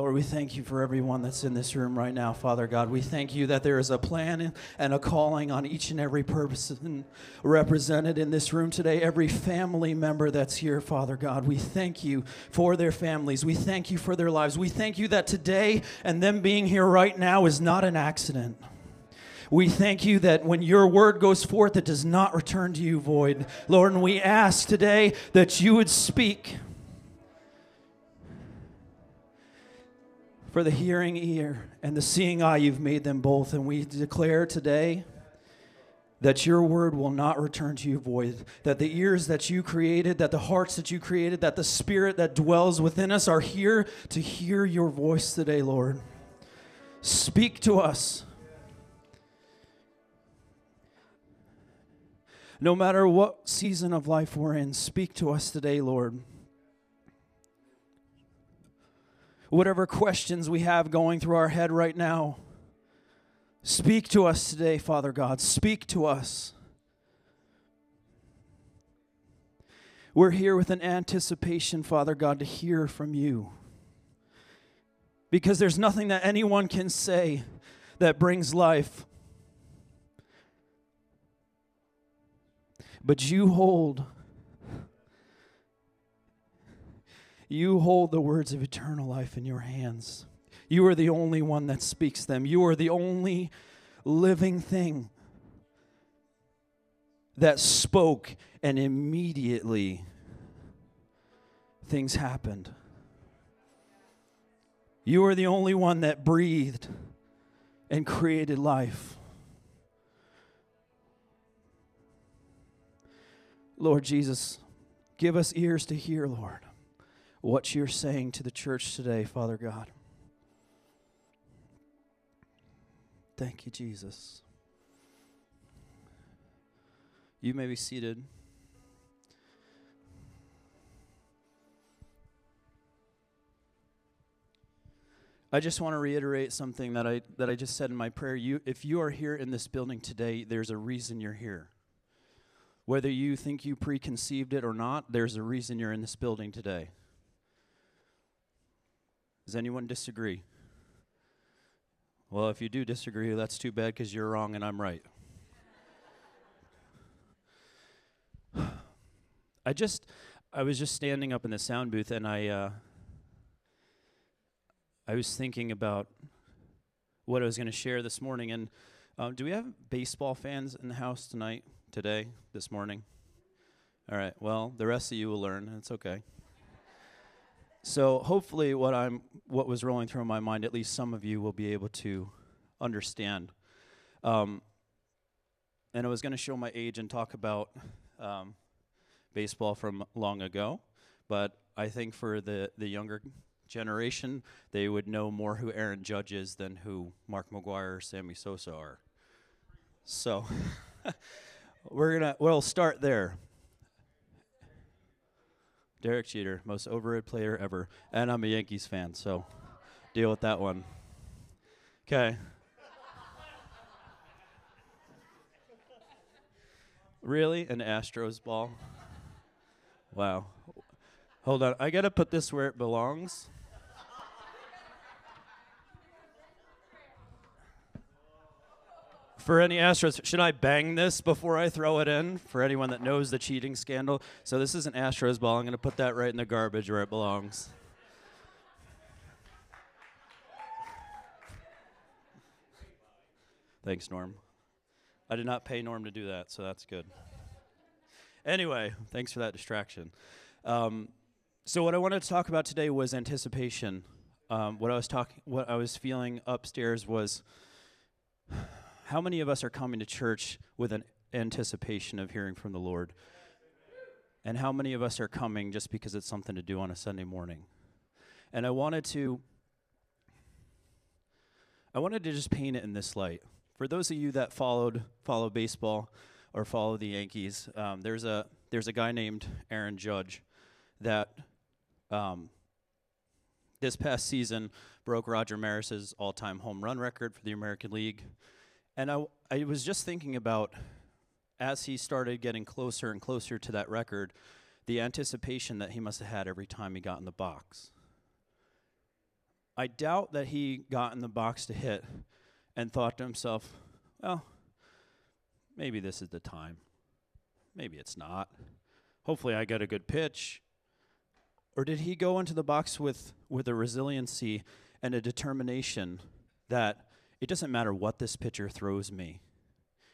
Lord, we thank you for everyone that's in this room right now, Father God. We thank you that there is a plan and a calling on each and every person represented in this room today, every family member that's here, Father God. We thank you for their families. We thank you for their lives. We thank you that today and them being here right now is not an accident. We thank you that when your word goes forth, it does not return to you void. Lord, and we ask today that you would speak for the hearing ear and the seeing eye, you've made them both. And we declare today that your word will not return to you void, that the ears that you created, that the hearts that you created, that the spirit that dwells within us are here to hear your voice today, Lord. Speak to us. No matter what season of life we're in, speak to us today, Lord. Whatever questions we have going through our head right now. Speak to us today, Father God. Speak to us. We're here with an anticipation, Father God, to hear from you. Because there's nothing that anyone can say that brings life. But you hold You hold the words of eternal life in your hands. You are the only one that speaks them. You are the only living thing that spoke, and immediately things happened. You are the only one that breathed and created life. Lord Jesus, give us ears to hear, Lord what you're saying to the church today, Father God. Thank you, Jesus. You may be seated. I just want to reiterate something that I that I just said in my prayer. You if you are here in this building today, there's a reason you're here. Whether you think you preconceived it or not, there's a reason you're in this building today. Does anyone disagree? Well, if you do disagree, that's too bad because you're wrong and I'm right. I just, I was just standing up in the sound booth and I, uh, I was thinking about what I was going to share this morning. And um, do we have baseball fans in the house tonight, today, this morning? All right. Well, the rest of you will learn. It's okay. So hopefully, what I'm what was rolling through my mind, at least some of you will be able to understand. Um, and I was going to show my age and talk about um, baseball from long ago, but I think for the the younger generation, they would know more who Aaron Judge is than who Mark McGwire or Sammy Sosa are. So we're gonna we'll start there. Derek Jeter, most overrated player ever. And I'm a Yankees fan, so deal with that one. Okay. really? An Astros ball? Wow. Hold on. I got to put this where it belongs. For any Astros, should I bang this before I throw it in? For anyone that knows the cheating scandal. So this is an Astros ball. I'm going to put that right in the garbage where it belongs. Thanks, Norm. I did not pay Norm to do that, so that's good. Anyway, thanks for that distraction. Um, so what I wanted to talk about today was anticipation. Um, what I was talking, what I was feeling upstairs was how many of us are coming to church with an anticipation of hearing from the Lord? And how many of us are coming just because it's something to do on a Sunday morning? And I wanted to I wanted to just paint it in this light. For those of you that followed follow baseball or follow the Yankees, um, there's a there's a guy named Aaron Judge that um, this past season broke Roger Maris's all-time home run record for the American League. And I, I was just thinking about as he started getting closer and closer to that record, the anticipation that he must have had every time he got in the box. I doubt that he got in the box to hit and thought to himself, well, maybe this is the time. Maybe it's not. Hopefully, I get a good pitch. Or did he go into the box with, with a resiliency and a determination that it doesn't matter what this pitcher throws me,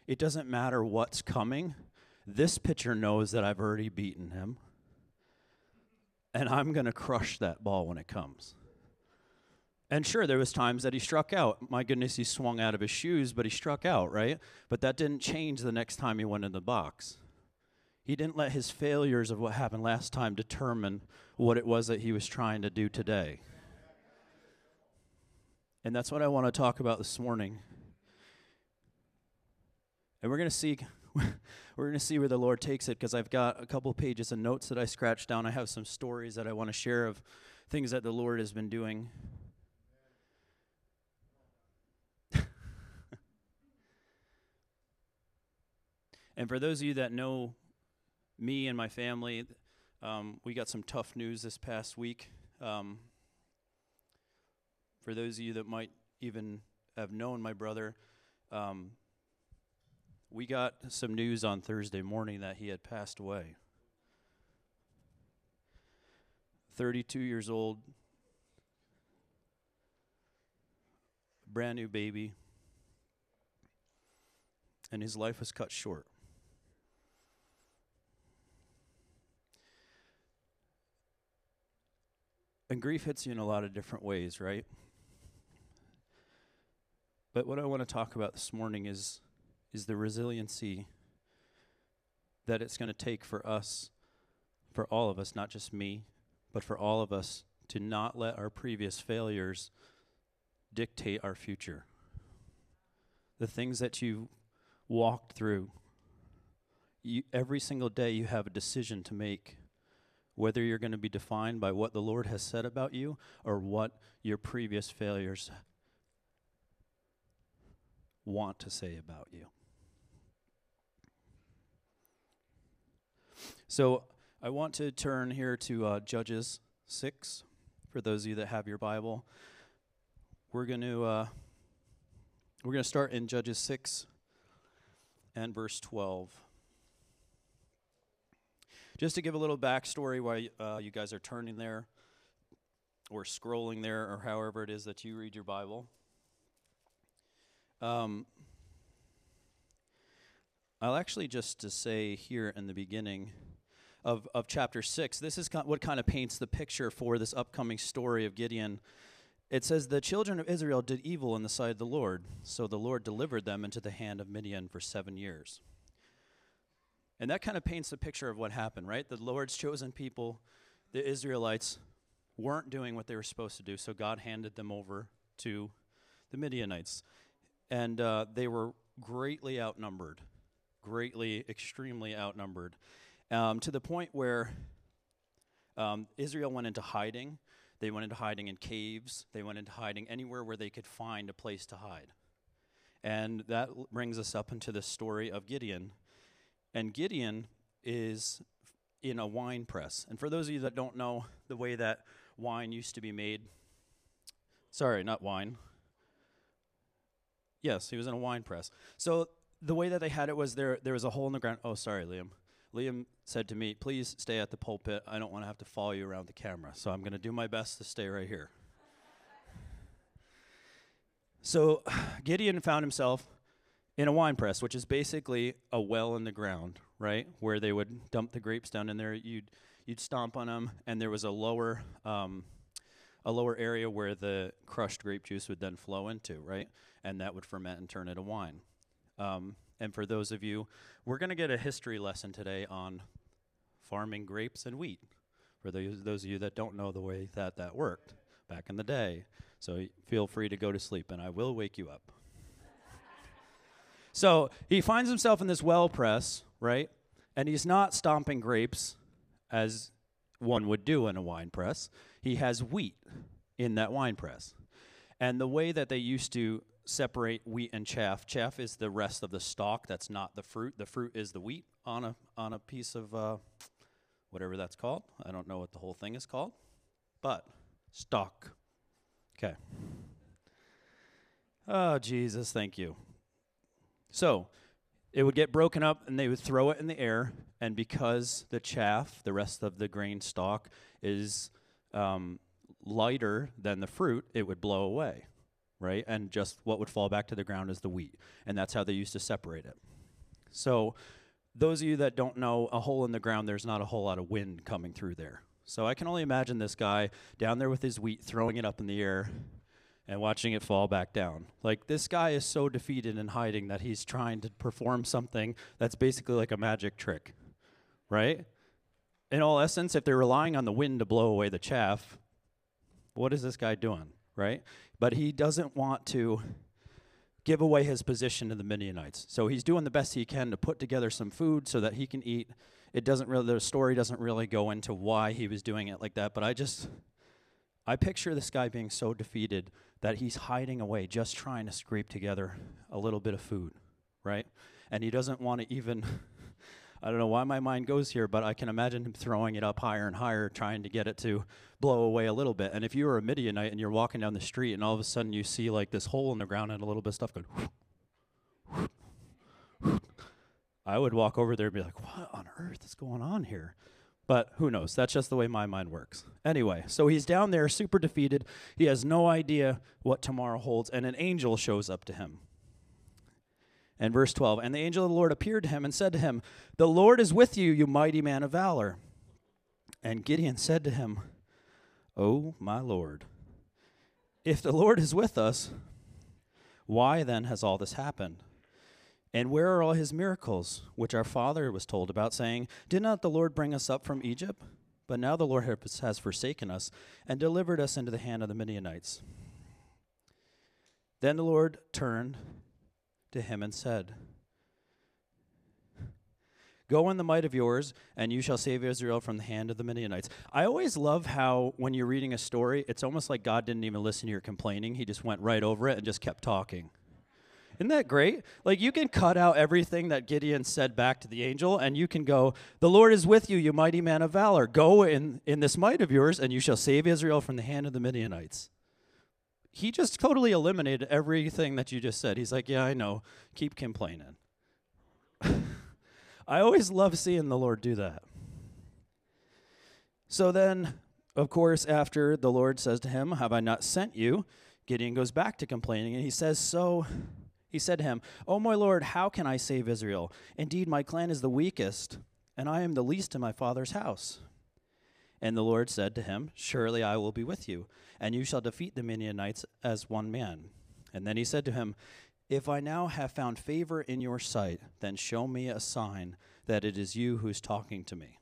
it doesn't matter what's coming. This pitcher knows that I've already beaten him, and I'm going to crush that ball when it comes. And sure, there was times that he struck out. My goodness, he swung out of his shoes, but he struck out, right? But that didn't change the next time he went in the box. He didn't let his failures of what happened last time determine what it was that he was trying to do today. And that's what I want to talk about this morning. And we're going to see we're going to see where the Lord takes it because I've got a couple pages of notes that I scratched down. I have some stories that I want to share of things that the Lord has been doing. and for those of you that know me and my family, um, we got some tough news this past week. Um, for those of you that might even have known my brother, um, we got some news on Thursday morning that he had passed away. 32 years old, brand new baby, and his life was cut short. And grief hits you in a lot of different ways, right? But what I want to talk about this morning is, is the resiliency that it's going to take for us, for all of us, not just me, but for all of us, to not let our previous failures dictate our future. The things that you walked through, you, every single day you have a decision to make whether you're going to be defined by what the Lord has said about you or what your previous failures want to say about you. So I want to turn here to uh, Judges 6 for those of you that have your Bible. We're going to uh, we're going to start in Judges 6 and verse 12. Just to give a little backstory while uh, you guys are turning there or scrolling there or however it is that you read your Bible. Um, I'll actually just to say here in the beginning of, of chapter 6, this is what kind of paints the picture for this upcoming story of Gideon. It says, The children of Israel did evil in the sight of the Lord, so the Lord delivered them into the hand of Midian for seven years. And that kind of paints the picture of what happened, right? The Lord's chosen people, the Israelites, weren't doing what they were supposed to do, so God handed them over to the Midianites and uh, they were greatly outnumbered, greatly, extremely outnumbered, um, to the point where um, Israel went into hiding. They went into hiding in caves. They went into hiding anywhere where they could find a place to hide. And that l- brings us up into the story of Gideon. And Gideon is in a wine press. And for those of you that don't know the way that wine used to be made, sorry, not wine, Yes, he was in a wine press. So the way that they had it was there there was a hole in the ground. Oh, sorry, Liam. Liam said to me, "Please stay at the pulpit. I don't want to have to follow you around the camera. So I'm going to do my best to stay right here." So Gideon found himself in a wine press, which is basically a well in the ground, right, where they would dump the grapes down in there. You'd you'd stomp on them, and there was a lower um, a lower area where the crushed grape juice would then flow into, right? And that would ferment and turn into wine. Um, and for those of you, we're going to get a history lesson today on farming grapes and wheat. For those, those of you that don't know the way that that worked back in the day. So feel free to go to sleep, and I will wake you up. so he finds himself in this well press, right? And he's not stomping grapes as one would do in a wine press he has wheat in that wine press. And the way that they used to separate wheat and chaff, chaff is the rest of the stalk. That's not the fruit. The fruit is the wheat on a on a piece of uh, whatever that's called. I don't know what the whole thing is called, but stalk. Okay. Oh, Jesus, thank you. So, it would get broken up and they would throw it in the air, and because the chaff, the rest of the grain stalk, is um, lighter than the fruit, it would blow away, right? And just what would fall back to the ground is the wheat. And that's how they used to separate it. So, those of you that don't know, a hole in the ground, there's not a whole lot of wind coming through there. So I can only imagine this guy down there with his wheat, throwing it up in the air and watching it fall back down. Like, this guy is so defeated and hiding that he's trying to perform something that's basically like a magic trick, right? In all essence, if they're relying on the wind to blow away the chaff, what is this guy doing, right? But he doesn't want to give away his position to the Midianites. So he's doing the best he can to put together some food so that he can eat. It doesn't really, the story doesn't really go into why he was doing it like that, but I just, I picture this guy being so defeated that he's hiding away, just trying to scrape together a little bit of food, right? And he doesn't want to even I don't know why my mind goes here, but I can imagine him throwing it up higher and higher, trying to get it to blow away a little bit. And if you were a Midianite and you're walking down the street and all of a sudden you see like this hole in the ground and a little bit of stuff going, I would walk over there and be like, what on earth is going on here? But who knows? That's just the way my mind works. Anyway, so he's down there, super defeated. He has no idea what tomorrow holds, and an angel shows up to him. And verse 12 And the angel of the Lord appeared to him and said to him, The Lord is with you, you mighty man of valor. And Gideon said to him, O my Lord, if the Lord is with us, why then has all this happened? And where are all his miracles, which our father was told about, saying, Did not the Lord bring us up from Egypt? But now the Lord has forsaken us and delivered us into the hand of the Midianites. Then the Lord turned to him and said, Go in the might of yours, and you shall save Israel from the hand of the Midianites. I always love how, when you're reading a story, it's almost like God didn't even listen to your complaining. He just went right over it and just kept talking. Isn't that great? Like, you can cut out everything that Gideon said back to the angel, and you can go, The Lord is with you, you mighty man of valor. Go in, in this might of yours, and you shall save Israel from the hand of the Midianites he just totally eliminated everything that you just said. He's like, Yeah, I know. Keep complaining. I always love seeing the Lord do that. So then, of course, after the Lord says to him, Have I not sent you? Gideon goes back to complaining, and he says, So he said to him, Oh, my Lord, how can I save Israel? Indeed, my clan is the weakest, and I am the least in my father's house. And the Lord said to him, Surely I will be with you and you shall defeat the Midianites as one man. And then he said to him, If I now have found favor in your sight, then show me a sign that it is you who is talking to me.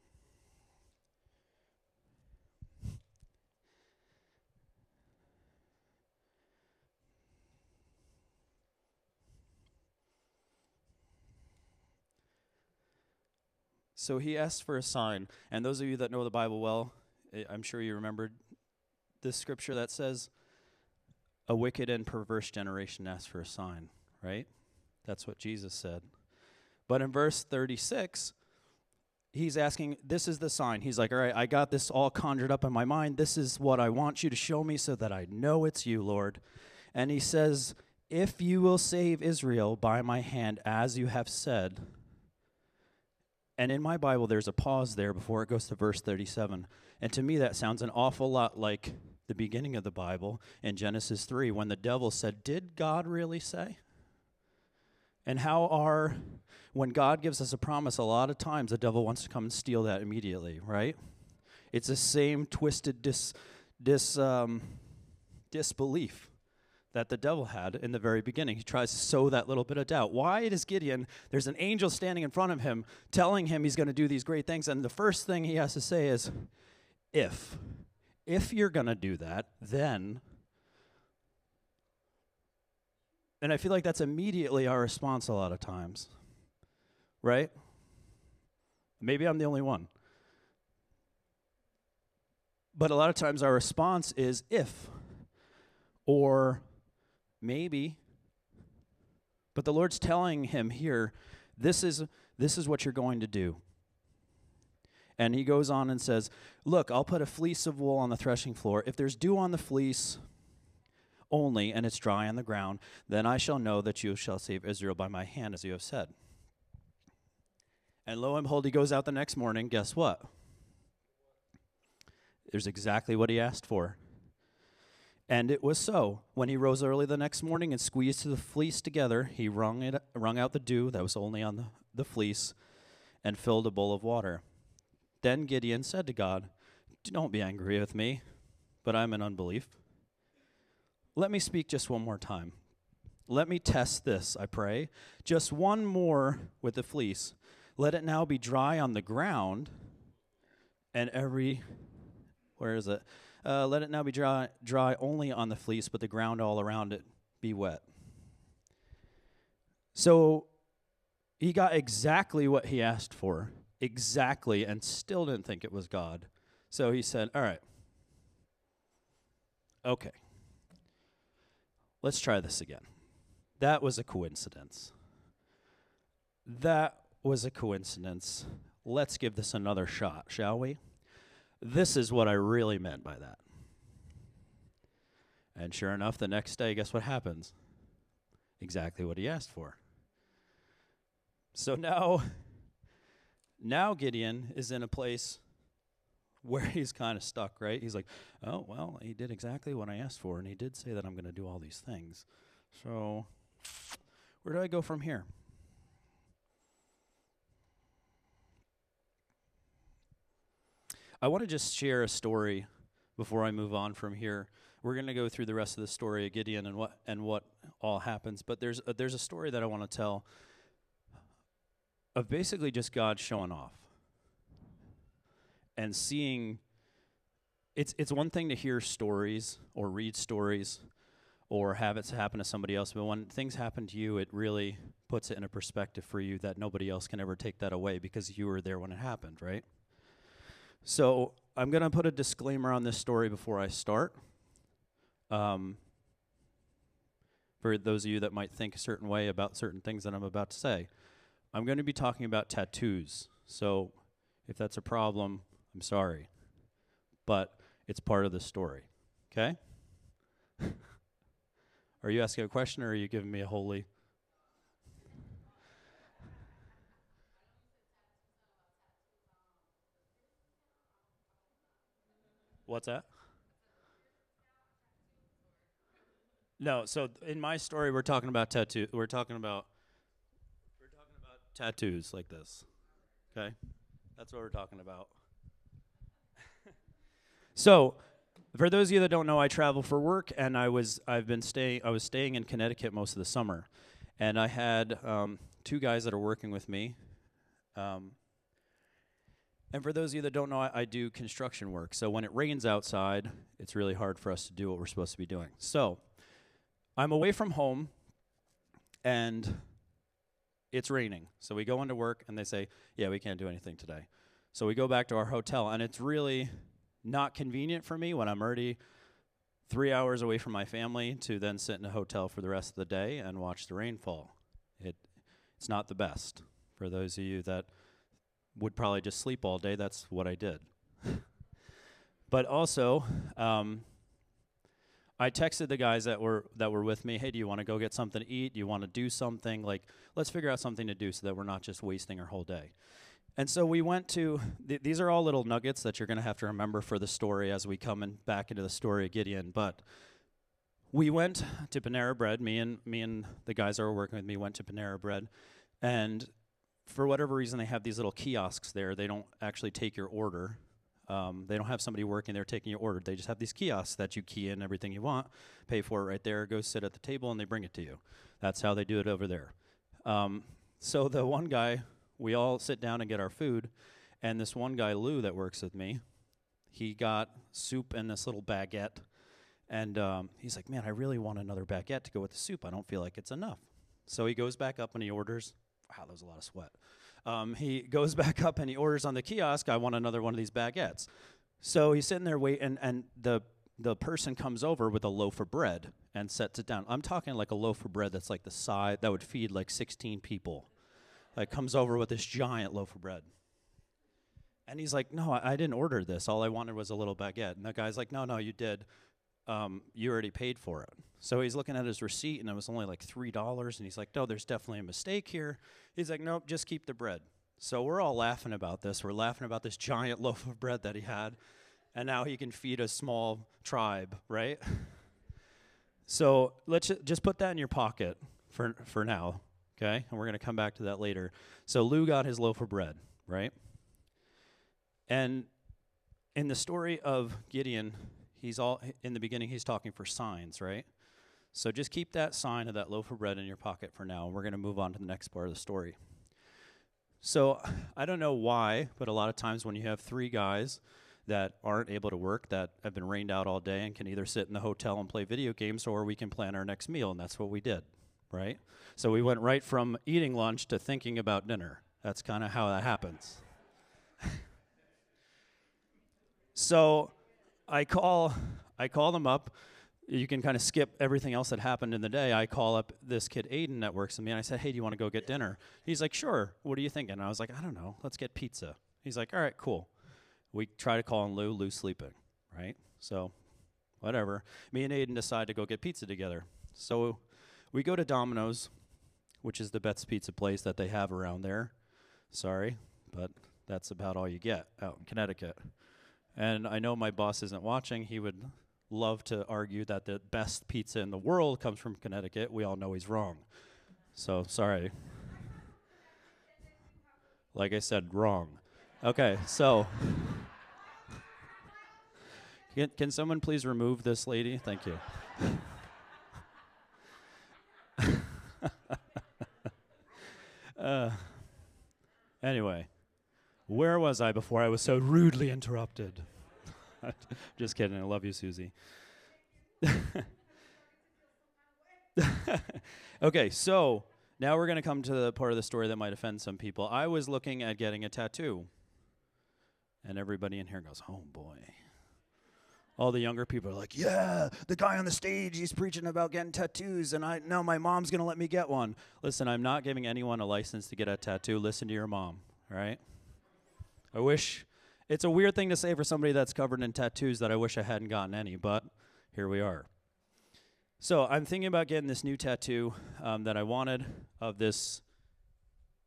So he asked for a sign. And those of you that know the Bible well, eh, I'm sure you remembered this scripture that says, a wicked and perverse generation asks for a sign, right? That's what Jesus said. But in verse 36, he's asking, This is the sign. He's like, All right, I got this all conjured up in my mind. This is what I want you to show me so that I know it's you, Lord. And he says, If you will save Israel by my hand, as you have said. And in my Bible, there's a pause there before it goes to verse 37. And to me, that sounds an awful lot like the beginning of the Bible in Genesis 3 when the devil said, Did God really say? And how are, when God gives us a promise, a lot of times the devil wants to come and steal that immediately, right? It's the same twisted dis, dis, um, disbelief that the devil had in the very beginning. He tries to sow that little bit of doubt. Why does Gideon, there's an angel standing in front of him telling him he's going to do these great things, and the first thing he has to say is, if if you're going to do that, then. And I feel like that's immediately our response a lot of times, right? Maybe I'm the only one. But a lot of times our response is if, or maybe. But the Lord's telling him here, this is, this is what you're going to do. And he goes on and says, Look, I'll put a fleece of wool on the threshing floor. If there's dew on the fleece, only, and it's dry on the ground, then I shall know that you shall save Israel by my hand, as you have said. And lo and behold, he goes out the next morning. Guess what? There's exactly what he asked for. And it was so. When he rose early the next morning and squeezed the fleece together, he wrung, it, wrung out the dew that was only on the, the fleece and filled a bowl of water. Then Gideon said to God, Don't be angry with me, but I'm in unbelief. Let me speak just one more time. Let me test this, I pray. Just one more with the fleece. Let it now be dry on the ground, and every, where is it? Uh, let it now be dry, dry only on the fleece, but the ground all around it be wet. So he got exactly what he asked for, exactly, and still didn't think it was God. So he said, All right, okay, let's try this again. That was a coincidence. That was a coincidence. Let's give this another shot, shall we? This is what I really meant by that. And sure enough, the next day, guess what happens? Exactly what he asked for. So now, now Gideon is in a place where he's kind of stuck, right? He's like, oh, well, he did exactly what I asked for, and he did say that I'm going to do all these things. So, where do I go from here? I want to just share a story before I move on from here. We're going to go through the rest of the story of Gideon and what and what all happens, but there's a, there's a story that I want to tell of basically just God showing off and seeing it's it's one thing to hear stories or read stories or have it happen to somebody else, but when things happen to you, it really puts it in a perspective for you that nobody else can ever take that away because you were there when it happened, right? So I'm going to put a disclaimer on this story before I start. Um, for those of you that might think a certain way about certain things that I'm about to say, I'm going to be talking about tattoos. So if that's a problem, I'm sorry. But it's part of the story. Okay? are you asking a question or are you giving me a holy? What's that? No, so in my story we're talking about tattoo we're talking about we're talking about tattoos like this. Okay? That's what we're talking about. so, for those of you that don't know, I travel for work and I was I've been staying I was staying in Connecticut most of the summer. And I had um, two guys that are working with me. Um, and for those of you that don't know, I, I, do construction work. So when it rains outside, it's really hard for us to do what we're supposed to be doing. So I'm away from home and it's raining. So we go into work and they say, Yeah, we can't do anything today. So we go back to our hotel and it's really not convenient for me when I'm already three hours away from my family to then sit in a hotel for the rest of the day and watch the rainfall. It, it's not the best for those of you that would probably just sleep all day. That's what I did. but also, um, I texted the guys that were that were with me, "Hey, do you want to go get something to eat? Do you want to do something? Like, let's figure out something to do so that we're not just wasting our whole day." And so we went to. Th- these are all little nuggets that you're going to have to remember for the story as we come in back into the story of Gideon. But we went to Panera Bread. Me and me and the guys that were working with me went to Panera Bread, and for whatever reason, they have these little kiosks there. They don't actually take your order. Um, they don't have somebody working there taking your order. They just have these kiosks that you key in everything you want, pay for it right there, go sit at the table, and they bring it to you. That's how they do it over there. Um, so the one guy, we all sit down and get our food, and this one guy, Lou, that works with me, he got soup and this little baguette, and um, he's like, "Man, I really want another baguette to go with the soup. I don't feel like it's enough." So he goes back up and he orders wow, that was a lot of sweat. Um, he goes back up and he orders on the kiosk, I want another one of these baguettes. So he's sitting there waiting, and the the person comes over with a loaf of bread and sets it down. I'm talking like a loaf of bread that's like the size that would feed like 16 people. Like comes over with this giant loaf of bread. And he's like, "No, I, I didn't order this. All I wanted was a little baguette." And the guy's like, "No, no, you did." Um, you already paid for it. So he's looking at his receipt, and it was only like three dollars. And he's like, "No, there's definitely a mistake here." He's like, "Nope, just keep the bread." So we're all laughing about this. We're laughing about this giant loaf of bread that he had, and now he can feed a small tribe, right? so let's just put that in your pocket for for now, okay? And we're gonna come back to that later. So Lou got his loaf of bread, right? And in the story of Gideon, he's all in the beginning. He's talking for signs, right? So just keep that sign of that loaf of bread in your pocket for now. We're going to move on to the next part of the story. So I don't know why, but a lot of times when you have three guys that aren't able to work, that have been rained out all day and can either sit in the hotel and play video games or we can plan our next meal, and that's what we did, right? So we went right from eating lunch to thinking about dinner. That's kind of how that happens. so I call I call them up you can kind of skip everything else that happened in the day. I call up this kid Aiden that works with me, and I said, "Hey, do you want to go get dinner?" He's like, "Sure." What are you thinking? And I was like, "I don't know. Let's get pizza." He's like, "All right, cool." We try to call on Lou. Lou's sleeping, right? So, whatever. Me and Aiden decide to go get pizza together. So, we go to Domino's, which is the best pizza place that they have around there. Sorry, but that's about all you get out in Connecticut. And I know my boss isn't watching. He would love to argue that the best pizza in the world comes from Connecticut. We all know he's wrong. So sorry. Like I said, wrong. Okay, so can, can someone please remove this lady? Thank you. uh, anyway, where was I before I was so rudely interrupted? Just kidding. I love you, Susie. okay, so now we're going to come to the part of the story that might offend some people. I was looking at getting a tattoo, and everybody in here goes, oh boy. All the younger people are like, yeah, the guy on the stage, he's preaching about getting tattoos, and I know my mom's going to let me get one. Listen, I'm not giving anyone a license to get a tattoo. Listen to your mom, all right? I wish it's a weird thing to say for somebody that's covered in tattoos that I wish I hadn't gotten any, but here we are. So I'm thinking about getting this new tattoo um, that I wanted of this.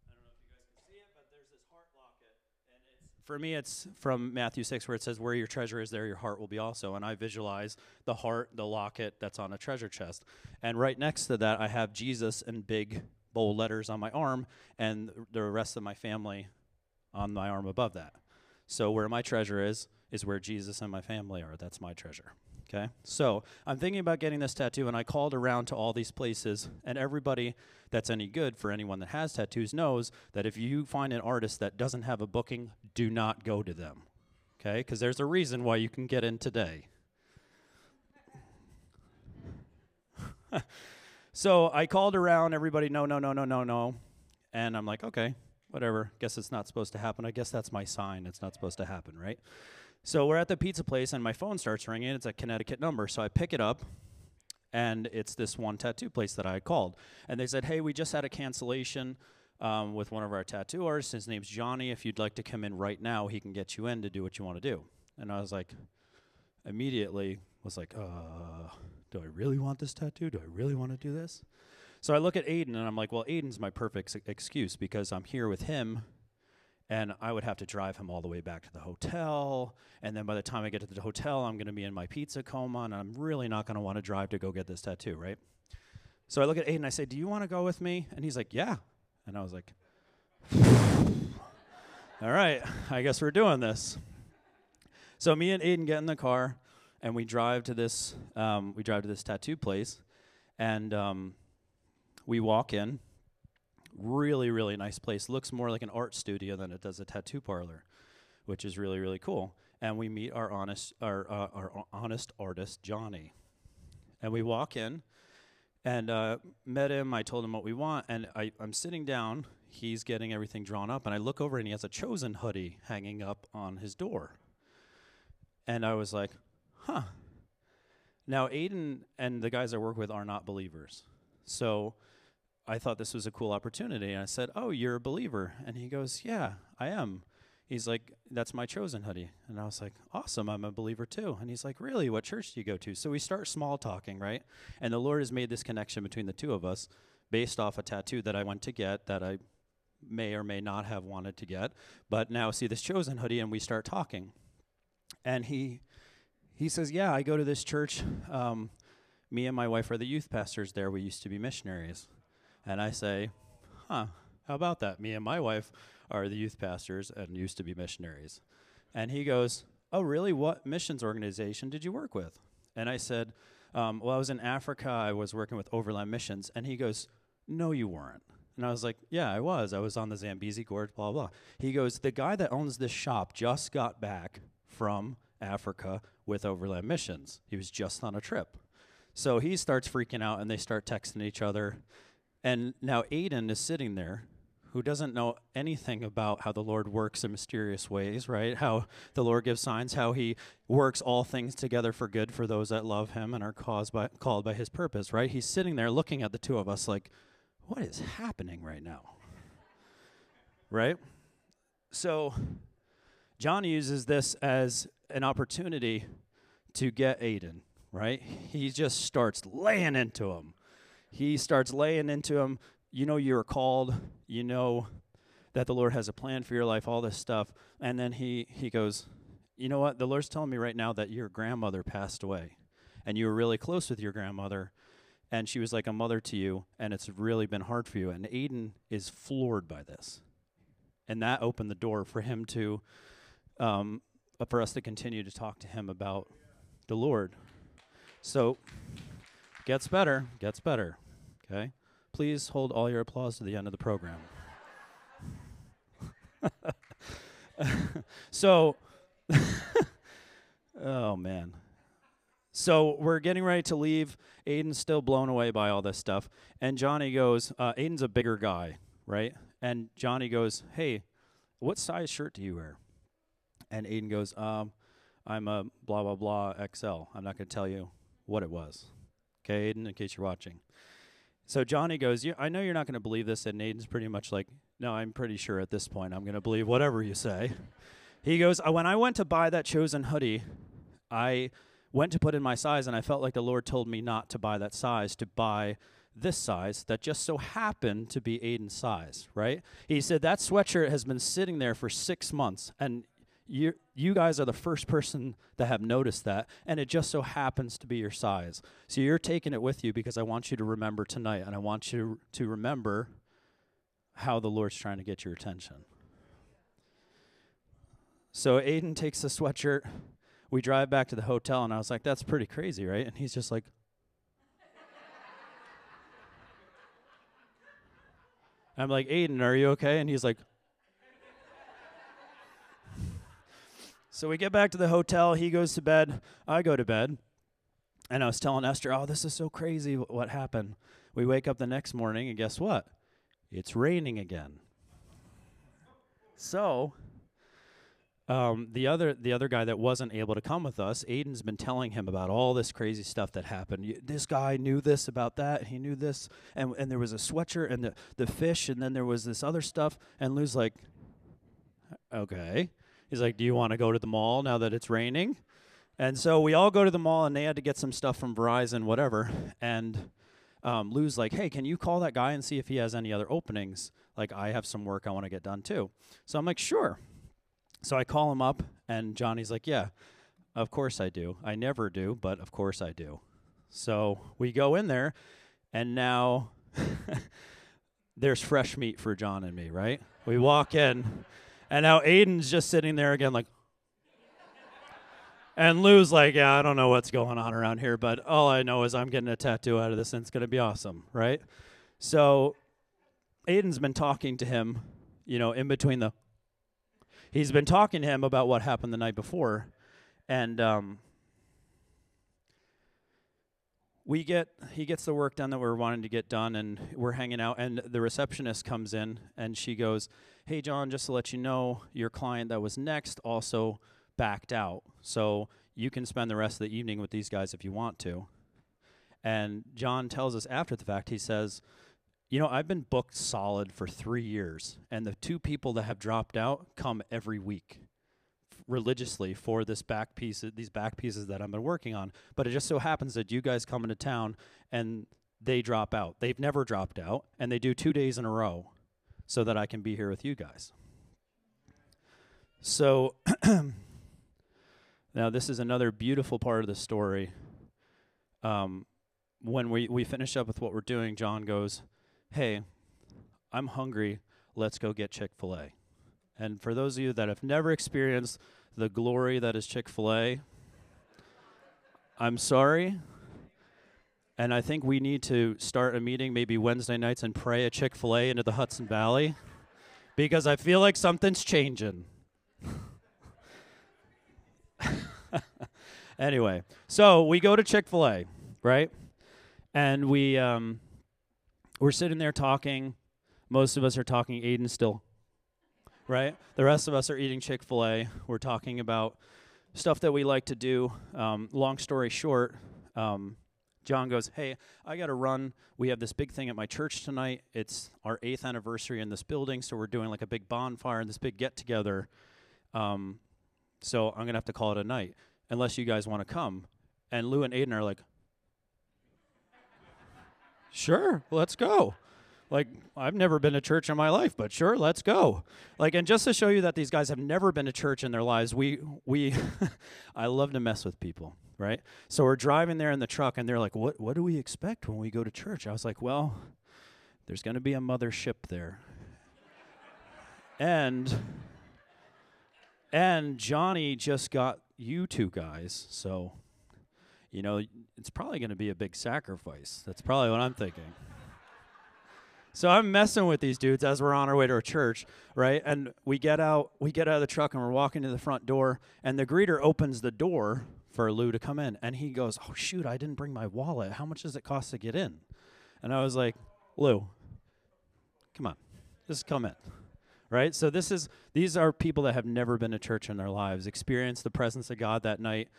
I don't know if you guys can see it, but there's this heart locket, and it's for me. It's from Matthew six, where it says, "Where your treasure is, there your heart will be also." And I visualize the heart, the locket that's on a treasure chest, and right next to that, I have Jesus in big bold letters on my arm, and the rest of my family on my arm above that. So where my treasure is, is where Jesus and my family are. That's my treasure. Okay? So I'm thinking about getting this tattoo, and I called around to all these places, and everybody that's any good for anyone that has tattoos knows that if you find an artist that doesn't have a booking, do not go to them. Okay? Because there's a reason why you can get in today. so I called around, everybody, no, no, no, no, no, no. And I'm like, okay, whatever. Guess it's not supposed to happen. I guess that's my sign. It's not supposed to happen, right? So we're at the pizza place, and my phone starts ringing. It's a Connecticut number. So I pick it up, and it's this one tattoo place that I called. And they said, Hey, we just had a cancellation um, with one of our tattoo artists. His name's Johnny. If you'd like to come in right now, he can get you in to do what you want to do. And I was like, immediately was like, uh, do I really want this tattoo? Do I really want to do this? So I look at Aiden and I'm like, well, Aiden's my perfect excuse because I'm here with him and I would have to drive him all the way back to the hotel. And then by the time I get to the hotel, I'm going to be in my pizza coma and I'm really not going to want to drive to go get this tattoo, right? So I look at Aiden and I say, Do you want to go with me? And he's like, Yeah. And I was like, All right, I guess we're doing this. So me and Aiden get in the car and we drive to this um, we drive to this tattoo place and um, we walk in. Really, really nice place. Looks more like an art studio than it does a tattoo parlor, which is really, really cool. And we meet our honest, our, uh, our honest artist, Johnny. And we walk in and uh, met him. I told him what we want. And I, I'm sitting down. He's getting everything drawn up. And I look over and he has a Chosen hoodie hanging up on his door. And I was like, huh. Now, Aiden and the guys I work with are not believers. So I thought this was a cool opportunity. And I said, Oh, you're a believer? And he goes, Yeah, I am. he's like, That's my chosen hoodie. And I was like, Awesome, I'm a believer too. And he's like, Really? What church do you go to? So we start small talking, right? And the Lord has made this connection between the two of us based off a tattoo that I went to get that I may or may not have wanted to get. But now see this chosen hoodie and we start talking. And he he says, Yeah, I go to this church. Um, me and my wife are the youth pastors there. We used to be missionaries. And I say, Huh, how about that? Me and my wife are the youth pastors and used to be missionaries. And he goes, Oh, really? What missions organization did you work with? And I said, um, Well, I was in Africa. I was working with Overland Missions. And he goes, No, you weren't. And I was like, Yeah, I was. I was on the Zambezi Gorge, blah, blah. He goes, The guy that owns this shop just got back from Africa with Overland Missions. He was just on a trip. So he starts freaking out and they start texting each other. And now Aiden is sitting there who doesn't know anything about how the Lord works in mysterious ways, right? How the Lord gives signs, how he works all things together for good for those that love him and are caused by, called by his purpose, right? He's sitting there looking at the two of us like, what is happening right now? right? So John uses this as an opportunity to get Aiden, right? He just starts laying into him. He starts laying into him. You know you're called. You know that the Lord has a plan for your life, all this stuff. And then he, he goes, You know what? The Lord's telling me right now that your grandmother passed away. And you were really close with your grandmother. And she was like a mother to you. And it's really been hard for you. And Aiden is floored by this. And that opened the door for him to um, for us to continue to talk to him about the Lord. So, gets better, gets better. Okay? Please hold all your applause to the end of the program. so, oh man. So we're getting ready to leave. Aiden's still blown away by all this stuff. And Johnny goes, uh, Aiden's a bigger guy, right? And Johnny goes, Hey, what size shirt do you wear? And Aiden goes, um, I'm a blah, blah, blah XL. I'm not going to tell you what it was. Okay, Aiden, in case you're watching. So Johnny goes, I know you're not going to believe this. And Aiden's pretty much like, No, I'm pretty sure at this point I'm going to believe whatever you say. he goes, uh, When I went to buy that chosen hoodie, I went to put in my size, and I felt like the Lord told me not to buy that size, to buy this size that just so happened to be Aiden's size, right? He said that sweatshirt has been sitting there for six months, and you you guys are the first person that have noticed that and it just so happens to be your size. So you're taking it with you because i want you to remember tonight and i want you to remember how the lord's trying to get your attention. So aiden takes the sweatshirt. We drive back to the hotel and i was like that's pretty crazy right? And he's just like i'm like aiden are you okay? And he's like So we get back to the hotel. He goes to bed. I go to bed. And I was telling Esther, oh, this is so crazy. What happened? We wake up the next morning, and guess what? It's raining again. So, um, the other the other guy that wasn't able to come with us, Aiden's been telling him about all this crazy stuff that happened. this guy knew this about that. He knew this, and and there was a sweatshirt and the the fish, and then there was this other stuff. And Lou's like, okay. He's like, Do you want to go to the mall now that it's raining? And so we all go to the mall, and they had to get some stuff from Verizon, whatever. And um, Lou's like, Hey, can you call that guy and see if he has any other openings? Like, I have some work I want to get done too. So I'm like, Sure. So I call him up, and Johnny's like, Yeah, of course I do. I never do, but of course I do. So we go in there, and now there's fresh meat for John and me, right? We walk in. And now Aiden's just sitting there again, like, and Lou's like, yeah, I don't know what's going on around here, but all I know is I'm getting a tattoo out of this and it's going to be awesome, right? So Aiden's been talking to him, you know, in between the. He's been talking to him about what happened the night before. And um, we get he gets the work done that we're wanting to get done and we're hanging out and the receptionist comes in and she goes hey john just to let you know your client that was next also backed out. So you can spend the rest of the evening with these guys if you want to. And john tells us after the fact he says you know, I've been booked solid for three years, and the two people that have dropped out come every week religiously for this back piece, these back pieces that I've been working on. But it just so happens that you guys come into town and they drop out. They've never dropped out, and they do two days in a row so that I can be here with you guys. So now this is another beautiful part of the story. Um, when we, we finish up with what we're doing, John goes, Hey, I'm hungry. Let's go get Chick fil A. And for those of you that have never experienced the glory that is Chick fil A, I'm sorry. And I think we need to start a meeting maybe Wednesday nights and pray at Chick fil A into the Hudson Valley because I feel like something's changing. anyway, so we go to Chick fil A, right? And we, um, we're sitting there talking. Most of us are talking Aiden still, right? The rest of us are eating Chick fil A. We're talking about stuff that we like to do. Um, long story short, um, John goes, Hey, I got to run. We have this big thing at my church tonight. It's our eighth anniversary in this building, so we're doing like a big bonfire and this big get together. Um, so I'm going to have to call it a night unless you guys want to come. And Lou and Aiden are like, Sure, let's go. Like, I've never been to church in my life, but sure, let's go. Like, and just to show you that these guys have never been to church in their lives, we, we, I love to mess with people, right? So we're driving there in the truck, and they're like, what, what do we expect when we go to church? I was like, well, there's going to be a mothership there. and, and Johnny just got you two guys, so, you know, it's probably going to be a big sacrifice. That's probably what I'm thinking. So I'm messing with these dudes as we're on our way to a church, right? And we get out, we get out of the truck and we're walking to the front door, and the greeter opens the door for Lou to come in, and he goes, "Oh shoot, I didn't bring my wallet. How much does it cost to get in?" And I was like, "Lou, come on, just come in." Right? So this is these are people that have never been to church in their lives, experienced the presence of God that night,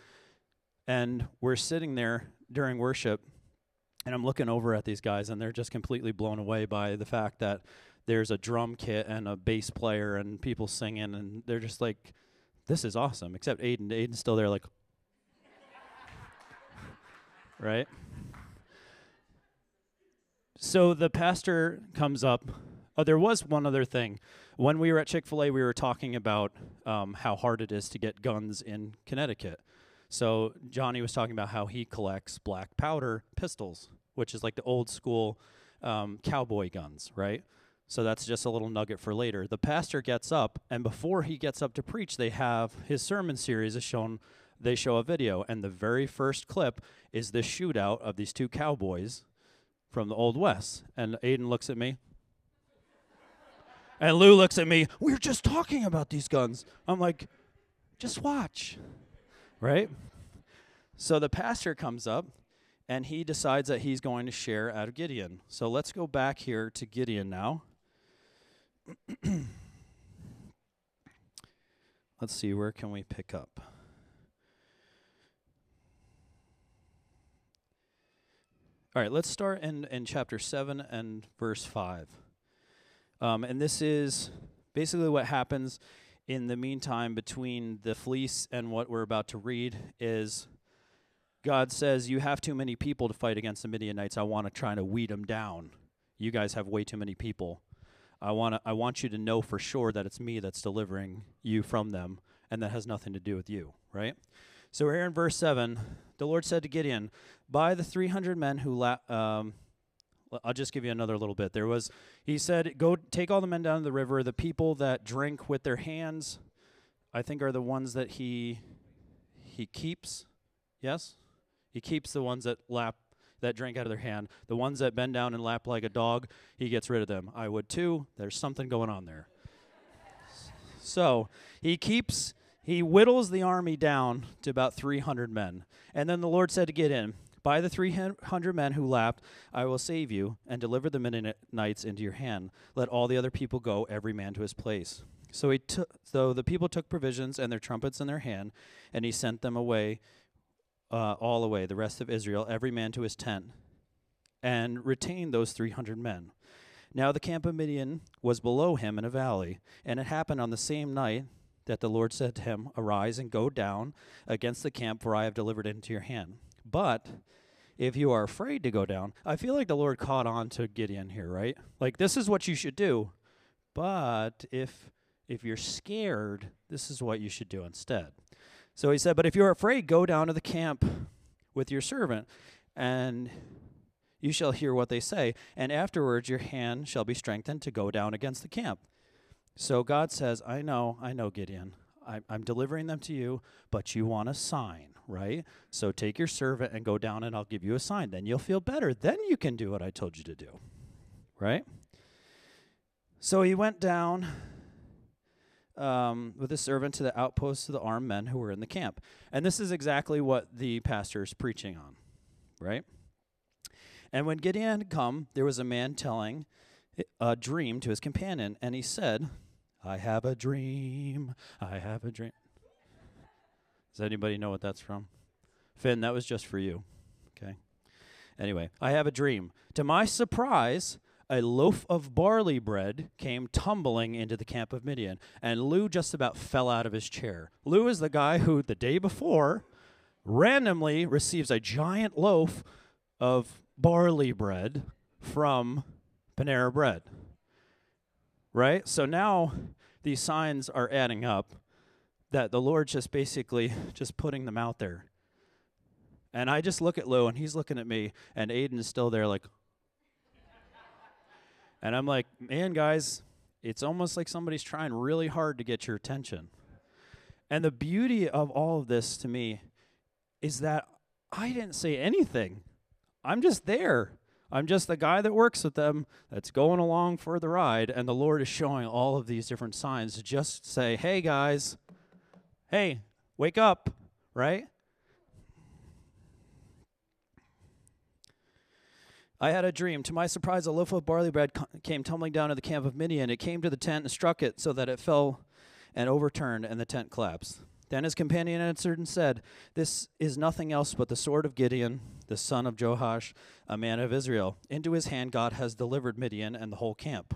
and we're sitting there during worship and I'm looking over at these guys, and they're just completely blown away by the fact that there's a drum kit and a bass player and people singing, and they're just like, "This is awesome." Except Aiden, Aiden's still there, like, right? So the pastor comes up. Oh, there was one other thing. When we were at Chick Fil A, we were talking about um, how hard it is to get guns in Connecticut. So Johnny was talking about how he collects black powder pistols, which is like the old school um, cowboy guns, right? So that's just a little nugget for later. The pastor gets up, and before he gets up to preach, they have his sermon series is shown. They show a video, and the very first clip is this shootout of these two cowboys from the Old West. And Aiden looks at me, and Lou looks at me. We are just talking about these guns. I'm like, just watch right? So the pastor comes up and he decides that he's going to share out of Gideon. So let's go back here to Gideon now. let's see, where can we pick up? All right, let's start in, in chapter 7 and verse 5. Um, and this is basically what happens in the meantime between the fleece and what we're about to read is God says, You have too many people to fight against the Midianites. I want to try to weed them down. You guys have way too many people. I want to, I want you to know for sure that it's me that's delivering you from them, and that has nothing to do with you, right? So here in verse 7, the Lord said to Gideon, By the 300 men who la- um, I'll just give you another little bit. There was, he said, go take all the men down to the river. The people that drink with their hands, I think, are the ones that he he keeps. Yes, he keeps the ones that lap that drink out of their hand. The ones that bend down and lap like a dog, he gets rid of them. I would too. There's something going on there. so he keeps. He whittles the army down to about 300 men. And then the Lord said to Gideon, by the 300 men who lapped, I will save you and deliver the Midianites into your hand. Let all the other people go, every man to his place. So he took, so the people took provisions and their trumpets in their hand, and he sent them away, uh, all away, the rest of Israel, every man to his tent, and retained those 300 men. Now the camp of Midian was below him in a valley, and it happened on the same night that the Lord said to him, Arise and go down against the camp, for I have delivered it into your hand. But if you are afraid to go down, I feel like the Lord caught on to Gideon here, right? Like this is what you should do. But if if you're scared, this is what you should do instead. So he said, But if you're afraid, go down to the camp with your servant, and you shall hear what they say, and afterwards your hand shall be strengthened to go down against the camp. So God says, I know, I know, Gideon. I, I'm delivering them to you, but you want a sign, right? So take your servant and go down, and I'll give you a sign. Then you'll feel better. Then you can do what I told you to do, right? So he went down um, with his servant to the outposts of the armed men who were in the camp. And this is exactly what the pastor is preaching on, right? And when Gideon had come, there was a man telling a dream to his companion, and he said, I have a dream, I have a dream. Does anybody know what that's from? Finn, that was just for you. Okay. Anyway, I have a dream. To my surprise, a loaf of barley bread came tumbling into the camp of Midian, and Lou just about fell out of his chair. Lou is the guy who, the day before, randomly receives a giant loaf of barley bread from Panera Bread. Right? So now these signs are adding up that the Lord's just basically just putting them out there. And I just look at Lou and he's looking at me, and Aiden's still there, like, and I'm like, man, guys, it's almost like somebody's trying really hard to get your attention. And the beauty of all of this to me is that I didn't say anything. I'm just there. I'm just the guy that works with them that's going along for the ride. And the Lord is showing all of these different signs to just say, hey, guys, hey, wake up, right? I had a dream. To my surprise, a loaf of barley bread came tumbling down to the camp of Midian. It came to the tent and struck it so that it fell and overturned, and the tent collapsed. Then his companion answered and said, This is nothing else but the sword of Gideon, the son of Joash, a man of Israel. Into his hand God has delivered Midian and the whole camp.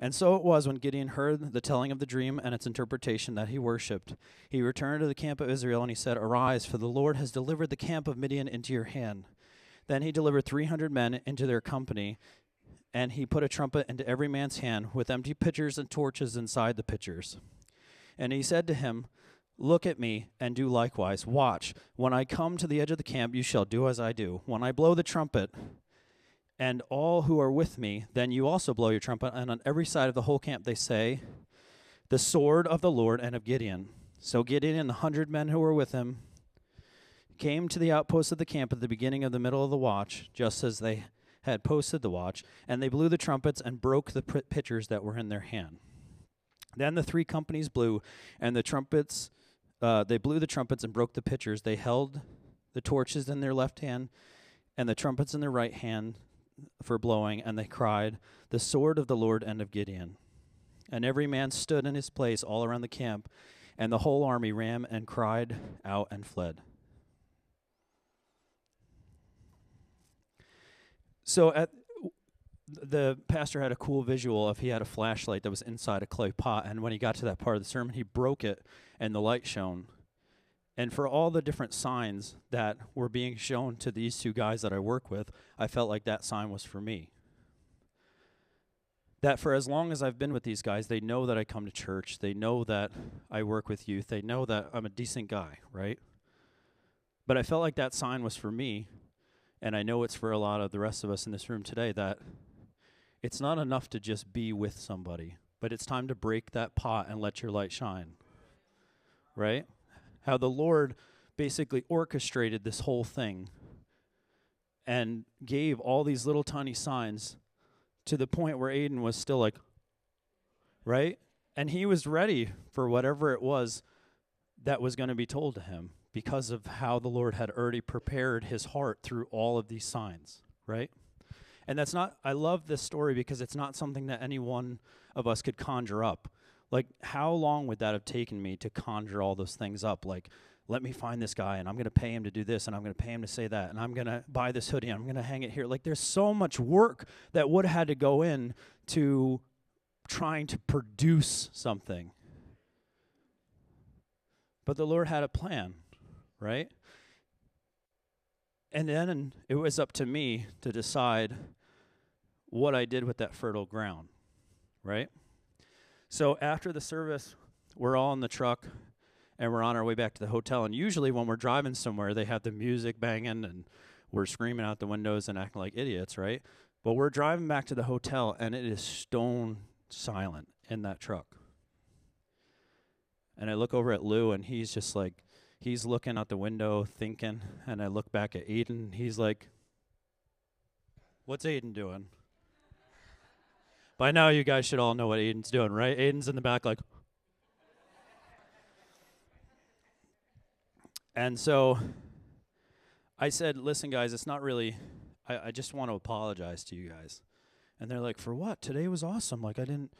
And so it was when Gideon heard the telling of the dream and its interpretation that he worshipped. He returned to the camp of Israel and he said, Arise, for the Lord has delivered the camp of Midian into your hand. Then he delivered 300 men into their company, and he put a trumpet into every man's hand with empty pitchers and torches inside the pitchers. And he said to him, Look at me and do likewise. Watch. When I come to the edge of the camp, you shall do as I do. When I blow the trumpet, and all who are with me, then you also blow your trumpet. And on every side of the whole camp they say, The sword of the Lord and of Gideon. So Gideon and the hundred men who were with him came to the outpost of the camp at the beginning of the middle of the watch, just as they had posted the watch, and they blew the trumpets and broke the pitchers that were in their hand. Then the three companies blew, and the trumpets, uh, they blew the trumpets and broke the pitchers. They held the torches in their left hand and the trumpets in their right hand for blowing, and they cried, The sword of the Lord and of Gideon. And every man stood in his place all around the camp, and the whole army ran and cried out and fled. So at the pastor had a cool visual of he had a flashlight that was inside a clay pot and when he got to that part of the sermon he broke it and the light shone and for all the different signs that were being shown to these two guys that I work with I felt like that sign was for me that for as long as I've been with these guys they know that I come to church they know that I work with youth they know that I'm a decent guy right but I felt like that sign was for me and I know it's for a lot of the rest of us in this room today that it's not enough to just be with somebody, but it's time to break that pot and let your light shine. Right? How the Lord basically orchestrated this whole thing and gave all these little tiny signs to the point where Aiden was still like, right? And he was ready for whatever it was that was going to be told to him because of how the Lord had already prepared his heart through all of these signs, right? And that's not, I love this story because it's not something that any one of us could conjure up. Like, how long would that have taken me to conjure all those things up? Like, let me find this guy and I'm going to pay him to do this and I'm going to pay him to say that and I'm going to buy this hoodie and I'm going to hang it here. Like there's so much work that would have had to go in to trying to produce something. But the Lord had a plan, right? And then it was up to me to decide what I did with that fertile ground, right? So after the service, we're all in the truck and we're on our way back to the hotel. And usually, when we're driving somewhere, they have the music banging and we're screaming out the windows and acting like idiots, right? But we're driving back to the hotel and it is stone silent in that truck. And I look over at Lou and he's just like, he's looking out the window thinking. And I look back at Aiden. He's like, What's Aiden doing? By now, you guys should all know what Aiden's doing, right? Aiden's in the back, like, And so I said, listen, guys, it's not really, I, I just want to apologize to you guys. And they're like, for what? Today was awesome. Like, I didn't,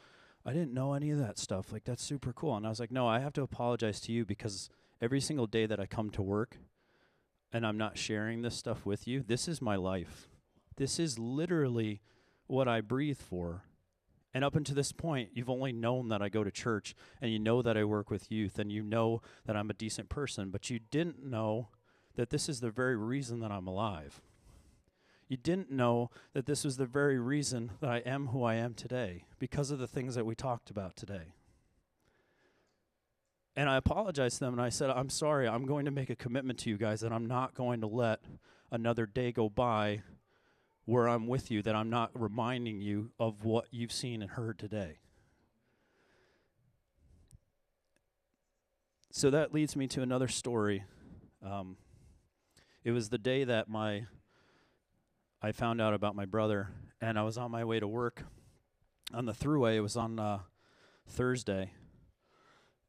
I didn't know any of that stuff. Like, that's super cool. And I was like, no, I have to apologize to you because every single day that I come to work and I'm not sharing this stuff with you, this is my life. This is literally what I breathe for. And up until this point, you've only known that I go to church and you know that I work with youth and you know that I'm a decent person, but you didn't know that this is the very reason that I'm alive. You didn't know that this was the very reason that I am who I am today because of the things that we talked about today. And I apologized to them and I said, I'm sorry, I'm going to make a commitment to you guys that I'm not going to let another day go by where I'm with you that I'm not reminding you of what you've seen and heard today. So that leads me to another story. Um, it was the day that my I found out about my brother, and I was on my way to work on the throughway. It was on uh, Thursday,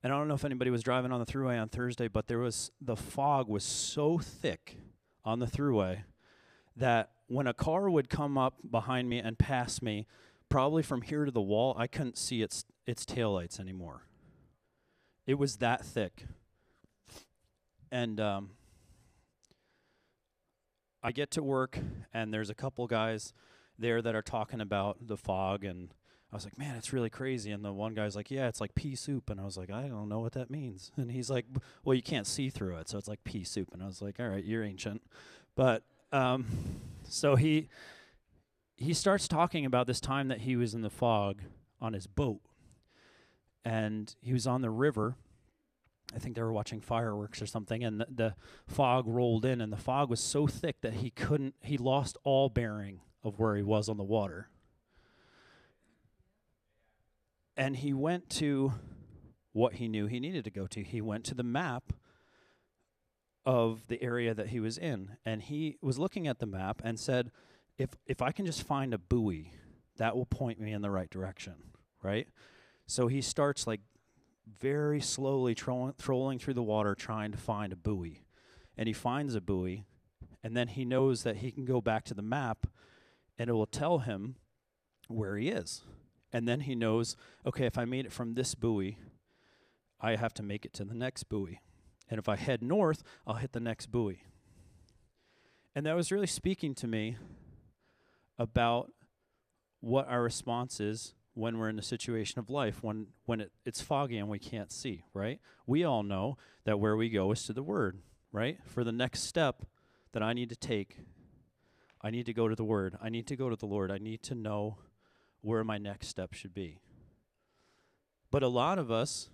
and I don't know if anybody was driving on the throughway on Thursday, but there was the fog was so thick on the throughway that when a car would come up behind me and pass me, probably from here to the wall, I couldn't see its its taillights anymore. It was that thick. And um, I get to work, and there's a couple guys there that are talking about the fog, and I was like, man, it's really crazy. And the one guy's like, yeah, it's like pea soup. And I was like, I don't know what that means. And he's like, well, you can't see through it, so it's like pea soup. And I was like, all right, you're ancient. But um, so he he starts talking about this time that he was in the fog on his boat, and he was on the river. I think they were watching fireworks or something, and the, the fog rolled in, and the fog was so thick that he couldn't. He lost all bearing of where he was on the water. And he went to what he knew he needed to go to. He went to the map of the area that he was in. And he was looking at the map and said, if, if I can just find a buoy, that will point me in the right direction, right? So he starts like very slowly tro- trolling through the water trying to find a buoy. And he finds a buoy, and then he knows that he can go back to the map and it will tell him where he is. And then he knows, okay, if I made it from this buoy, I have to make it to the next buoy. And if I head north, I'll hit the next buoy. And that was really speaking to me about what our response is when we're in a situation of life when when it, it's foggy and we can't see right? We all know that where we go is to the word right? For the next step that i need to take i need to go to the word. I need to go to the lord. I need to know where my next step should be. But a lot of us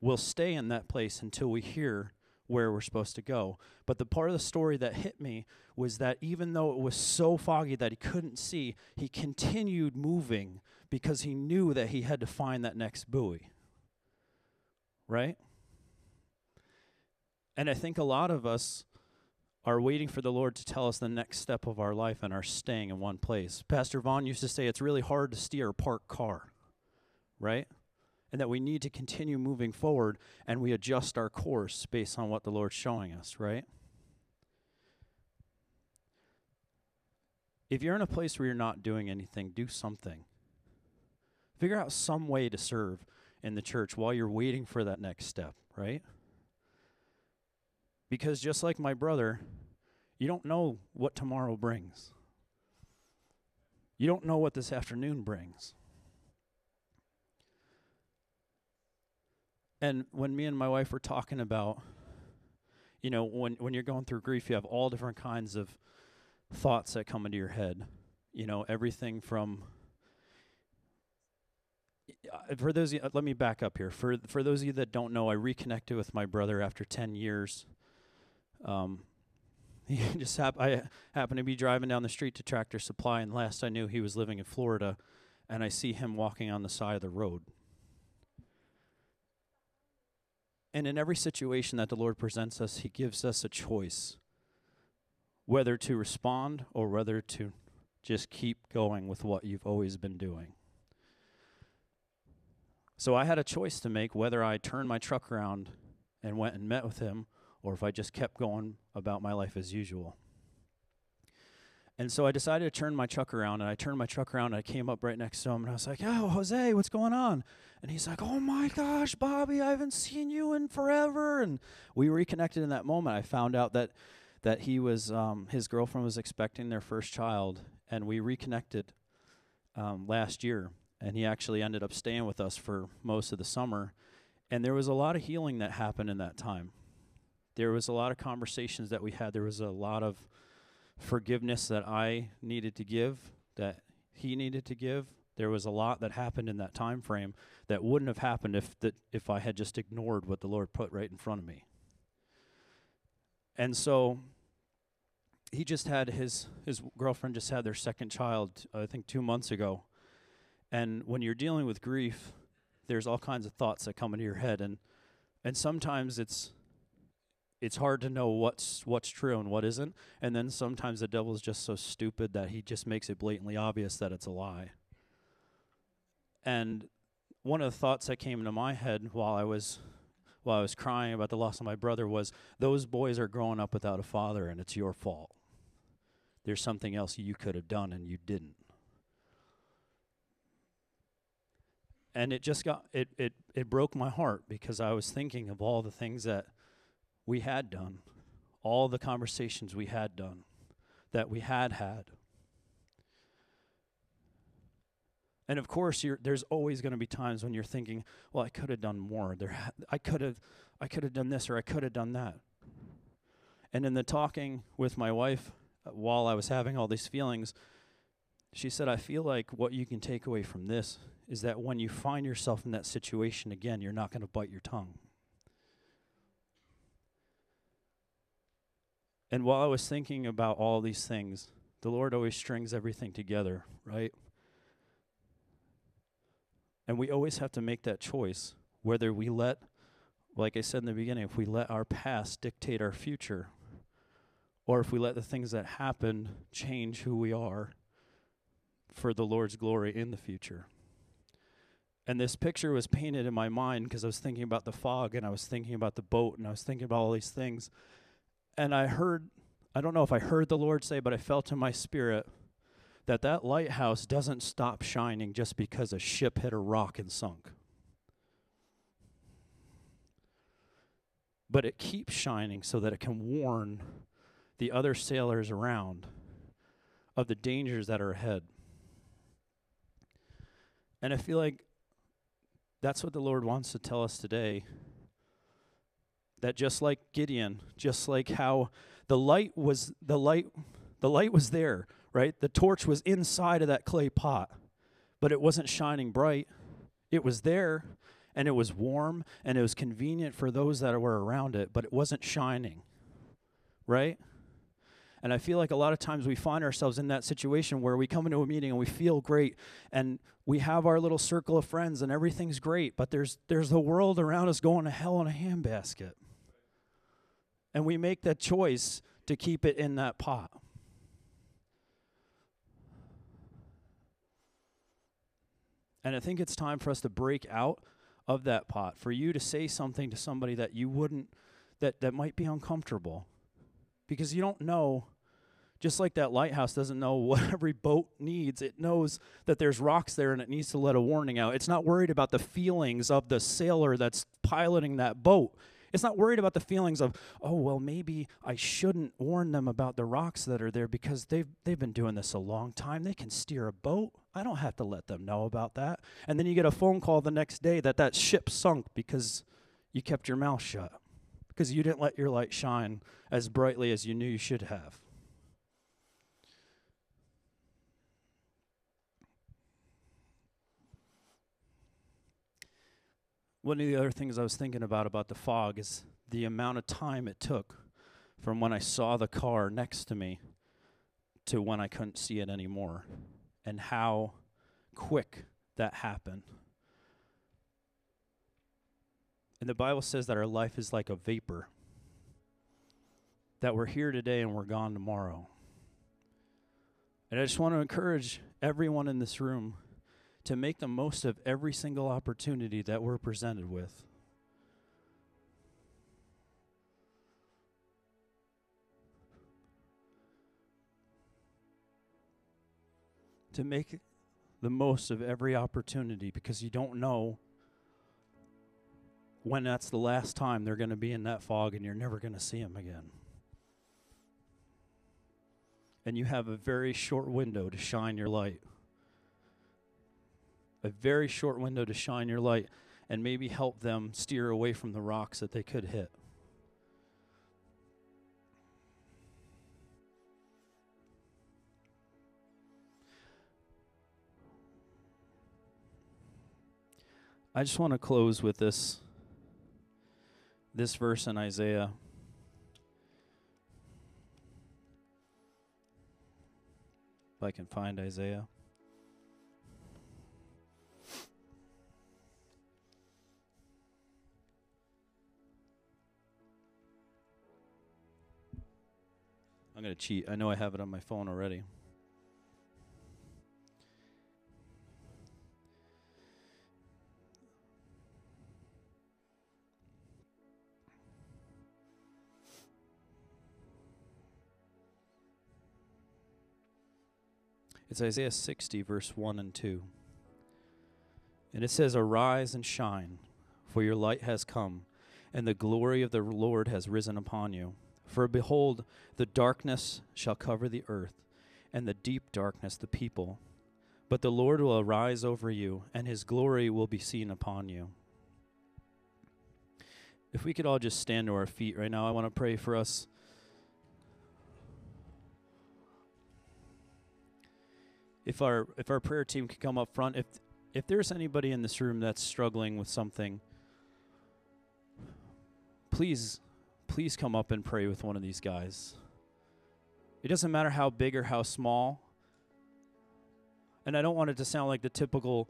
we'll stay in that place until we hear where we're supposed to go. But the part of the story that hit me was that even though it was so foggy that he couldn't see, he continued moving because he knew that he had to find that next buoy. Right? And I think a lot of us are waiting for the Lord to tell us the next step of our life and are staying in one place. Pastor Vaughn used to say it's really hard to steer a parked car, right? And that we need to continue moving forward and we adjust our course based on what the Lord's showing us, right? If you're in a place where you're not doing anything, do something. Figure out some way to serve in the church while you're waiting for that next step, right? Because just like my brother, you don't know what tomorrow brings. You don't know what this afternoon brings. And when me and my wife were talking about, you know, when, when you're going through grief, you have all different kinds of thoughts that come into your head. You know, everything from uh, for those you, uh, let me back up here. For for those of you that don't know, I reconnected with my brother after 10 years. Um he just hap- I happened to be driving down the street to Tractor Supply and last I knew he was living in Florida and I see him walking on the side of the road. And in every situation that the Lord presents us, he gives us a choice whether to respond or whether to just keep going with what you've always been doing. So I had a choice to make whether I turned my truck around and went and met with him or if I just kept going about my life as usual. And so I decided to turn my truck around, and I turned my truck around, and I came up right next to him, and I was like, "Oh, Jose, what's going on?" And he's like, "Oh my gosh, Bobby, I haven't seen you in forever." And we reconnected in that moment. I found out that that he was um, his girlfriend was expecting their first child, and we reconnected um, last year. And he actually ended up staying with us for most of the summer. And there was a lot of healing that happened in that time. There was a lot of conversations that we had. There was a lot of forgiveness that I needed to give, that he needed to give. There was a lot that happened in that time frame that wouldn't have happened if that if I had just ignored what the Lord put right in front of me. And so he just had his his girlfriend just had their second child I think 2 months ago. And when you're dealing with grief, there's all kinds of thoughts that come into your head and and sometimes it's it's hard to know what's what's true and what isn't. And then sometimes the devil is just so stupid that he just makes it blatantly obvious that it's a lie. And one of the thoughts that came into my head while I was while I was crying about the loss of my brother was those boys are growing up without a father and it's your fault. There's something else you could have done and you didn't. And it just got it it it broke my heart because I was thinking of all the things that we had done, all the conversations we had done, that we had had. And of course, there's always going to be times when you're thinking, "Well, I could have done more. There, ha- I could have, I could have done this, or I could have done that." And in the talking with my wife, uh, while I was having all these feelings, she said, "I feel like what you can take away from this is that when you find yourself in that situation again, you're not going to bite your tongue." And while I was thinking about all these things, the Lord always strings everything together, right? And we always have to make that choice whether we let, like I said in the beginning, if we let our past dictate our future, or if we let the things that happen change who we are for the Lord's glory in the future. And this picture was painted in my mind because I was thinking about the fog and I was thinking about the boat and I was thinking about all these things and I heard, I don't know if I heard the Lord say, but I felt in my spirit that that lighthouse doesn't stop shining just because a ship hit a rock and sunk. But it keeps shining so that it can warn the other sailors around of the dangers that are ahead. And I feel like that's what the Lord wants to tell us today that just like Gideon, just like how the light was the light the light was there, right? The torch was inside of that clay pot, but it wasn't shining bright. It was there and it was warm and it was convenient for those that were around it, but it wasn't shining. Right? And I feel like a lot of times we find ourselves in that situation where we come into a meeting and we feel great and we have our little circle of friends and everything's great, but there's there's the world around us going to hell in a handbasket and we make that choice to keep it in that pot. And I think it's time for us to break out of that pot, for you to say something to somebody that you wouldn't, that, that might be uncomfortable. Because you don't know, just like that lighthouse doesn't know what every boat needs, it knows that there's rocks there and it needs to let a warning out. It's not worried about the feelings of the sailor that's piloting that boat. It's not worried about the feelings of, oh, well, maybe I shouldn't warn them about the rocks that are there because they've, they've been doing this a long time. They can steer a boat. I don't have to let them know about that. And then you get a phone call the next day that that ship sunk because you kept your mouth shut, because you didn't let your light shine as brightly as you knew you should have. One of the other things I was thinking about about the fog is the amount of time it took from when I saw the car next to me to when I couldn't see it anymore, and how quick that happened. And the Bible says that our life is like a vapor, that we're here today and we're gone tomorrow. And I just want to encourage everyone in this room to make the most of every single opportunity that we're presented with. To make the most of every opportunity because you don't know when that's the last time they're going to be in that fog and you're never going to see them again. And you have a very short window to shine your light a very short window to shine your light and maybe help them steer away from the rocks that they could hit. I just want to close with this this verse in Isaiah. If I can find Isaiah. I'm going to cheat. I know I have it on my phone already. It's Isaiah 60, verse 1 and 2. And it says, Arise and shine, for your light has come, and the glory of the Lord has risen upon you. For behold, the darkness shall cover the earth, and the deep darkness the people. But the Lord will arise over you, and his glory will be seen upon you. If we could all just stand to our feet right now, I want to pray for us. If our if our prayer team could come up front, if if there's anybody in this room that's struggling with something, please please come up and pray with one of these guys. It doesn't matter how big or how small. And I don't want it to sound like the typical,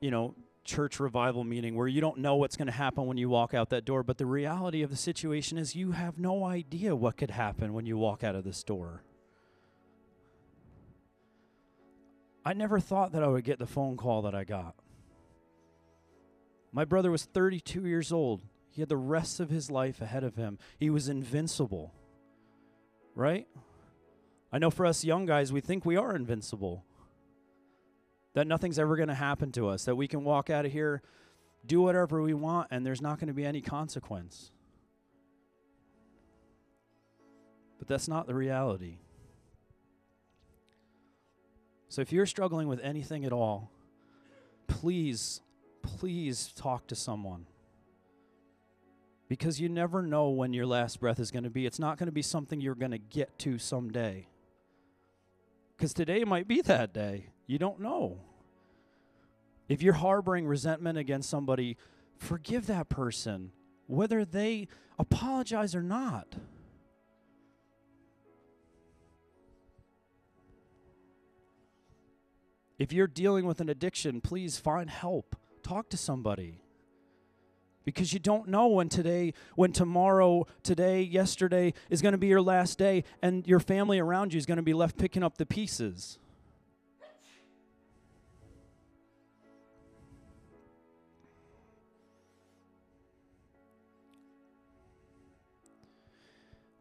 you know, church revival meeting where you don't know what's going to happen when you walk out that door, but the reality of the situation is you have no idea what could happen when you walk out of this door. I never thought that I would get the phone call that I got. My brother was 32 years old he had the rest of his life ahead of him. He was invincible. Right? I know for us young guys, we think we are invincible. That nothing's ever going to happen to us, that we can walk out of here, do whatever we want, and there's not going to be any consequence. But that's not the reality. So if you're struggling with anything at all, please, please talk to someone because you never know when your last breath is going to be. It's not going to be something you're going to get to someday. Because today might be that day. You don't know. If you're harboring resentment against somebody, forgive that person, whether they apologize or not. If you're dealing with an addiction, please find help. Talk to somebody because you don't know when today, when tomorrow, today, yesterday is going to be your last day, and your family around you is going to be left picking up the pieces.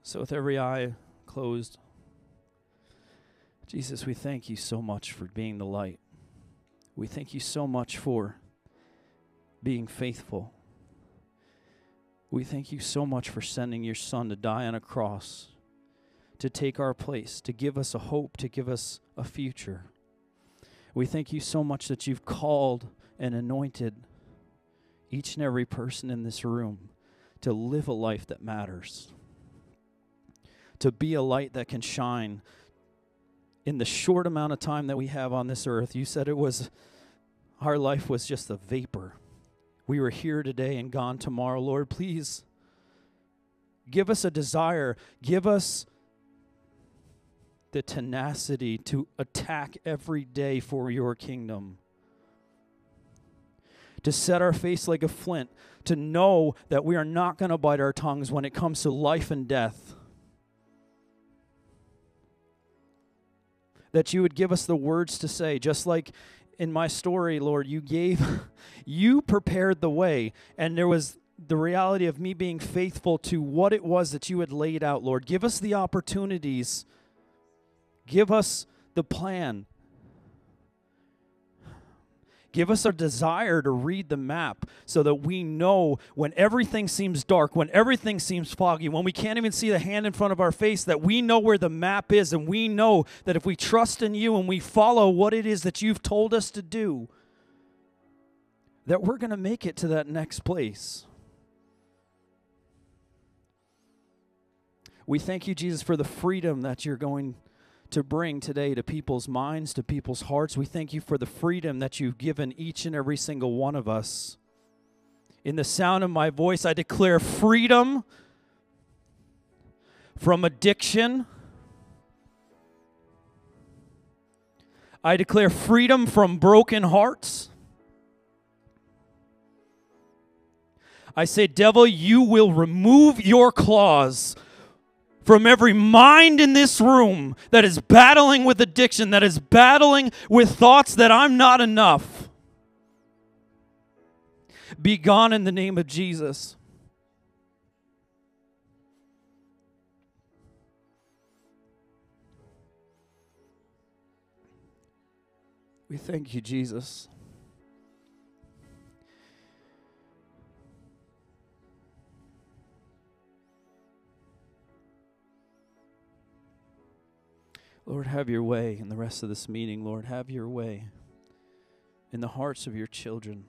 So, with every eye closed, Jesus, we thank you so much for being the light. We thank you so much for being faithful. We thank you so much for sending your son to die on a cross, to take our place, to give us a hope, to give us a future. We thank you so much that you've called and anointed each and every person in this room to live a life that matters, to be a light that can shine in the short amount of time that we have on this earth. You said it was, our life was just a vapor. We were here today and gone tomorrow. Lord, please give us a desire, give us the tenacity to attack every day for your kingdom to set our face like a flint, to know that we are not going to bite our tongues when it comes to life and death. That you would give us the words to say, just like in my story, Lord, you gave, you prepared the way, and there was the reality of me being faithful to what it was that you had laid out, Lord. Give us the opportunities, give us the plan, Give us a desire to read the map so that we know when everything seems dark, when everything seems foggy, when we can't even see the hand in front of our face, that we know where the map is and we know that if we trust in you and we follow what it is that you've told us to do, that we're going to make it to that next place. We thank you, Jesus, for the freedom that you're going to bring today to people's minds, to people's hearts. We thank you for the freedom that you've given each and every single one of us. In the sound of my voice, I declare freedom from addiction. I declare freedom from broken hearts. I say, devil, you will remove your claws from every mind in this room that is battling with addiction, that is battling with thoughts that I'm not enough. Be gone in the name of Jesus. We thank you, Jesus. Lord, have your way in the rest of this meeting. Lord, have your way in the hearts of your children.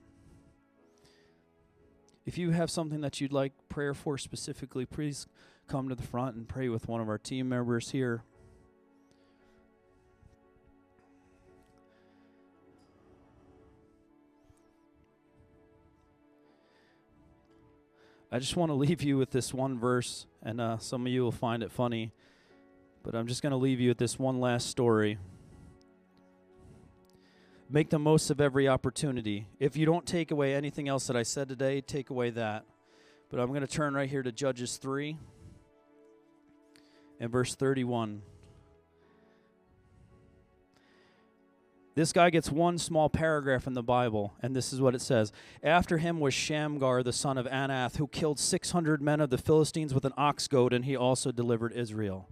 If you have something that you'd like prayer for specifically, please come to the front and pray with one of our team members here. I just want to leave you with this one verse, and uh, some of you will find it funny. But I'm just going to leave you with this one last story. Make the most of every opportunity. If you don't take away anything else that I said today, take away that. But I'm going to turn right here to Judges 3 and verse 31. This guy gets one small paragraph in the Bible, and this is what it says. After him was Shamgar, the son of Anath, who killed 600 men of the Philistines with an ox goad, and he also delivered Israel.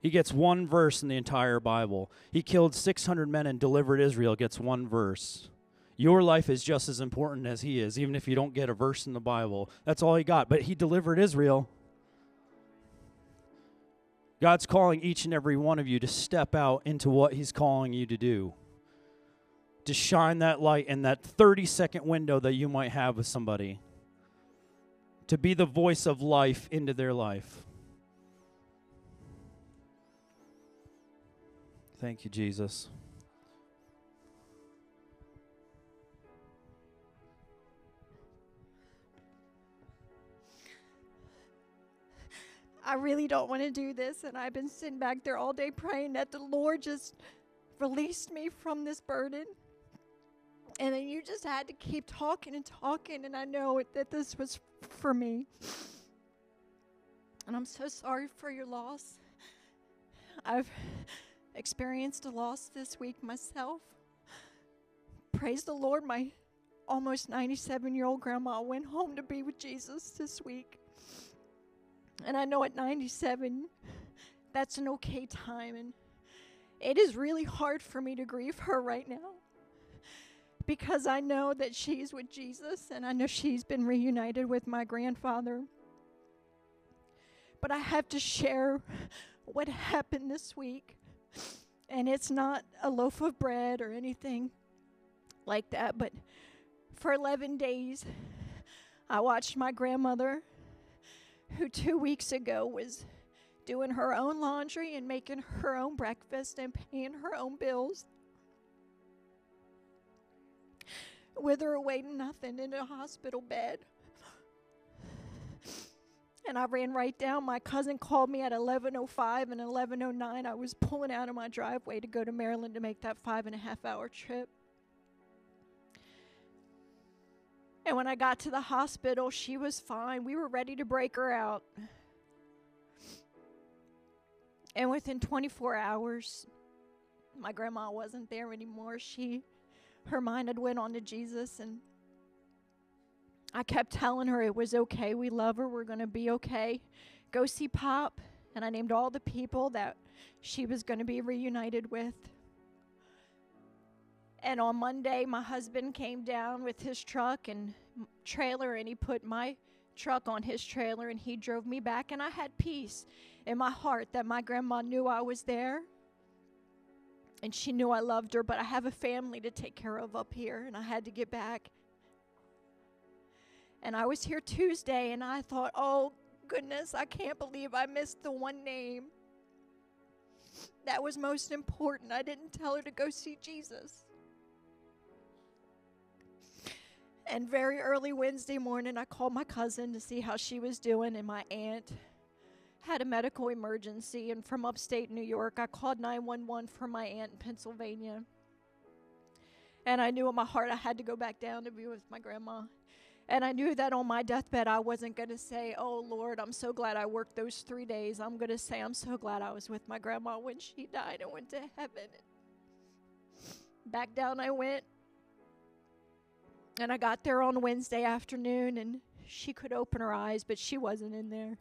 He gets one verse in the entire Bible. He killed 600 men and delivered Israel, gets one verse. Your life is just as important as he is, even if you don't get a verse in the Bible. That's all he got. But he delivered Israel. God's calling each and every one of you to step out into what he's calling you to do. To shine that light in that 30 second window that you might have with somebody. To be the voice of life into their life. Thank you, Jesus. I really don't want to do this, and I've been sitting back there all day praying that the Lord just released me from this burden. And then you just had to keep talking and talking, and I know that this was for me. And I'm so sorry for your loss. I've experienced a loss this week myself. Praise the Lord, my almost 97 year old grandma went home to be with Jesus this week. And I know at 97, that's an okay time. And it is really hard for me to grieve her right now. because I know that she's with Jesus and I know she's been reunited with my grandfather. But I have to share what happened this week. And it's not a loaf of bread or anything like that, but for 11 days, I watched my grandmother, who two weeks ago was doing her own laundry and making her own breakfast and paying her own bills, wither away to nothing in a hospital bed. And I ran right down. My cousin called me at 11:05 and 11:09. I was pulling out of my driveway to go to Maryland to make that five and a half hour trip. And when I got to the hospital, she was fine. We were ready to break her out. And within 24 hours, my grandma wasn't there anymore. She her mind had went on to Jesus and I kept telling her it was okay. We love her. We're going to be okay. Go see Pop. And I named all the people that she was going to be reunited with. And on Monday, my husband came down with his truck and trailer, and he put my truck on his trailer, and he drove me back. And I had peace in my heart that my grandma knew I was there, and she knew I loved her. But I have a family to take care of up here, and I had to get back. And I was here Tuesday, and I thought, oh goodness, I can't believe I missed the one name that was most important. I didn't tell her to go see Jesus. And very early Wednesday morning, I called my cousin to see how she was doing, and my aunt had a medical emergency. And from upstate New York, I called 911 for my aunt in Pennsylvania. And I knew in my heart I had to go back down to be with my grandma. And I knew that on my deathbed, I wasn't going to say, Oh Lord, I'm so glad I worked those three days. I'm going to say, I'm so glad I was with my grandma when she died and went to heaven. Back down I went and I got there on Wednesday afternoon and she could open her eyes, but she wasn't in there.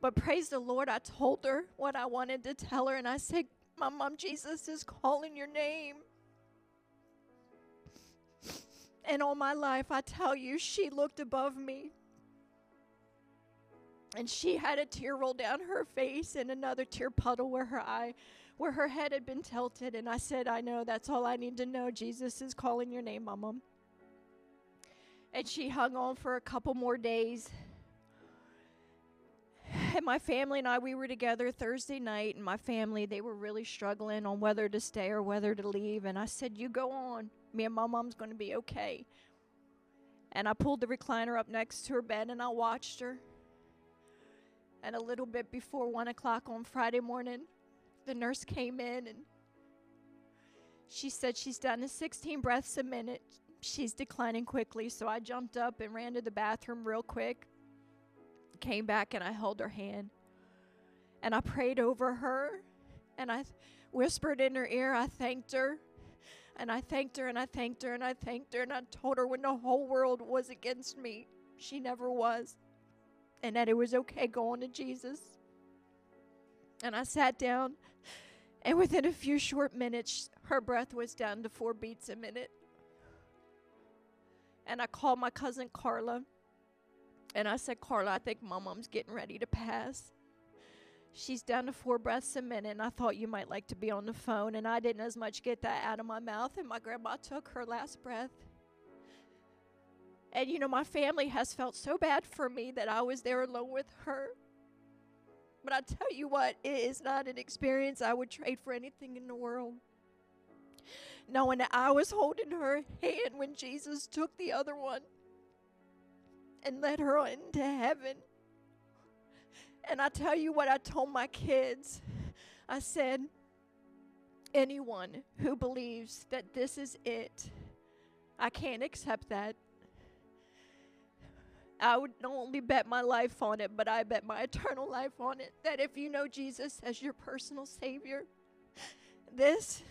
But praise the Lord, I told her what I wanted to tell her, and I said, My mom, Jesus is calling your name. And all my life, I tell you, she looked above me. And she had a tear roll down her face and another tear puddle where her eye, where her head had been tilted. And I said, I know, that's all I need to know. Jesus is calling your name, Mama. And she hung on for a couple more days. And my family and I, we were together Thursday night, and my family, they were really struggling on whether to stay or whether to leave. And I said, You go on. Me and my mom's going to be okay. And I pulled the recliner up next to her bed and I watched her. And a little bit before one o'clock on Friday morning, the nurse came in and she said she's done a 16 breaths a minute she's declining quickly. So I jumped up and ran to the bathroom real quick. Came back and I held her hand. And I prayed over her. And I whispered in her ear, I thanked her. And I thanked her and I thanked her and I thanked her. And I told her when the whole world was against me, she never was. And that it was okay going to Jesus. And I sat down. And within a few short minutes, her breath was down to four beats a minute and I called my cousin Carla. And I said, Carla, I think my mom's getting ready to pass. She's down to four breaths a minute, and I thought you might like to be on the phone. And I didn't as much get that out of my mouth, and my grandma took her last breath. And you know, my family has felt so bad for me that I was there alone with her. But I tell you what, it is not an experience I would trade for anything in the world knowing that I was holding her hand when Jesus took the other one and led her into heaven. And I tell you what I told my kids I said, anyone who believes that this is it, I can't accept that. I would not only bet my life on it, but I bet my eternal life on it. That if you know Jesus as your personal Savior, this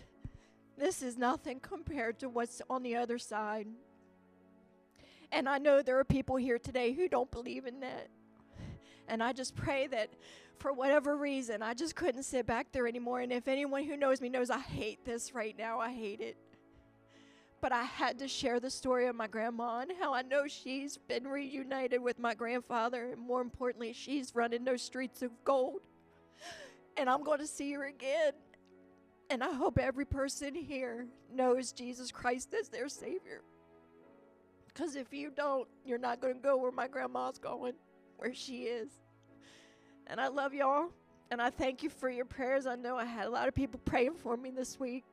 this is nothing compared to what's on the other side. And I know there are people here today who don't believe in that. And I just pray that for whatever reason, I just couldn't sit back there anymore. And if anyone who knows me knows I hate this right now, I hate it. but I had to share the story of my grandma and how I know she's been reunited with my grandfather, and more importantly, she's running those streets of gold. And I'm going to see her again. And I hope every person here knows Jesus Christ as their Savior. Because if you don't, you're not going to go where my grandma's going, where she is. And I love y'all. And I thank you for your prayers. I know I had a lot of people praying for me this week.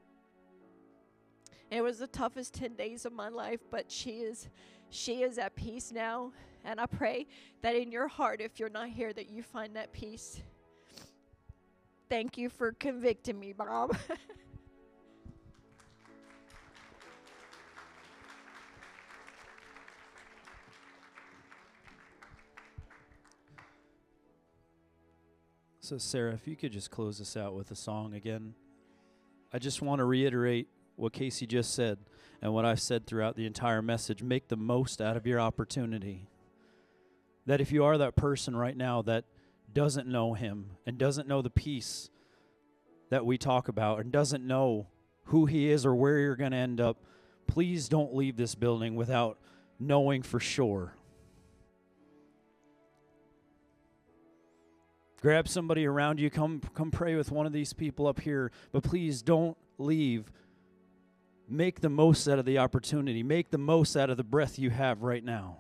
It was the toughest 10 days of my life, but she is she is at peace now, and I pray that in your heart if you're not here that you find that peace. Thank you for convicting me, Bob. So, Sarah, if you could just close us out with a song again. I just want to reiterate what Casey just said and what I've said throughout the entire message. Make the most out of your opportunity. That if you are that person right now that doesn't know Him and doesn't know the peace that we talk about and doesn't know who He is or where you're going to end up, please don't leave this building without knowing for sure. Grab somebody around you, come come pray with one of these people up here, but please don't leave. Make the most out of the opportunity. Make the most out of the breath you have right now.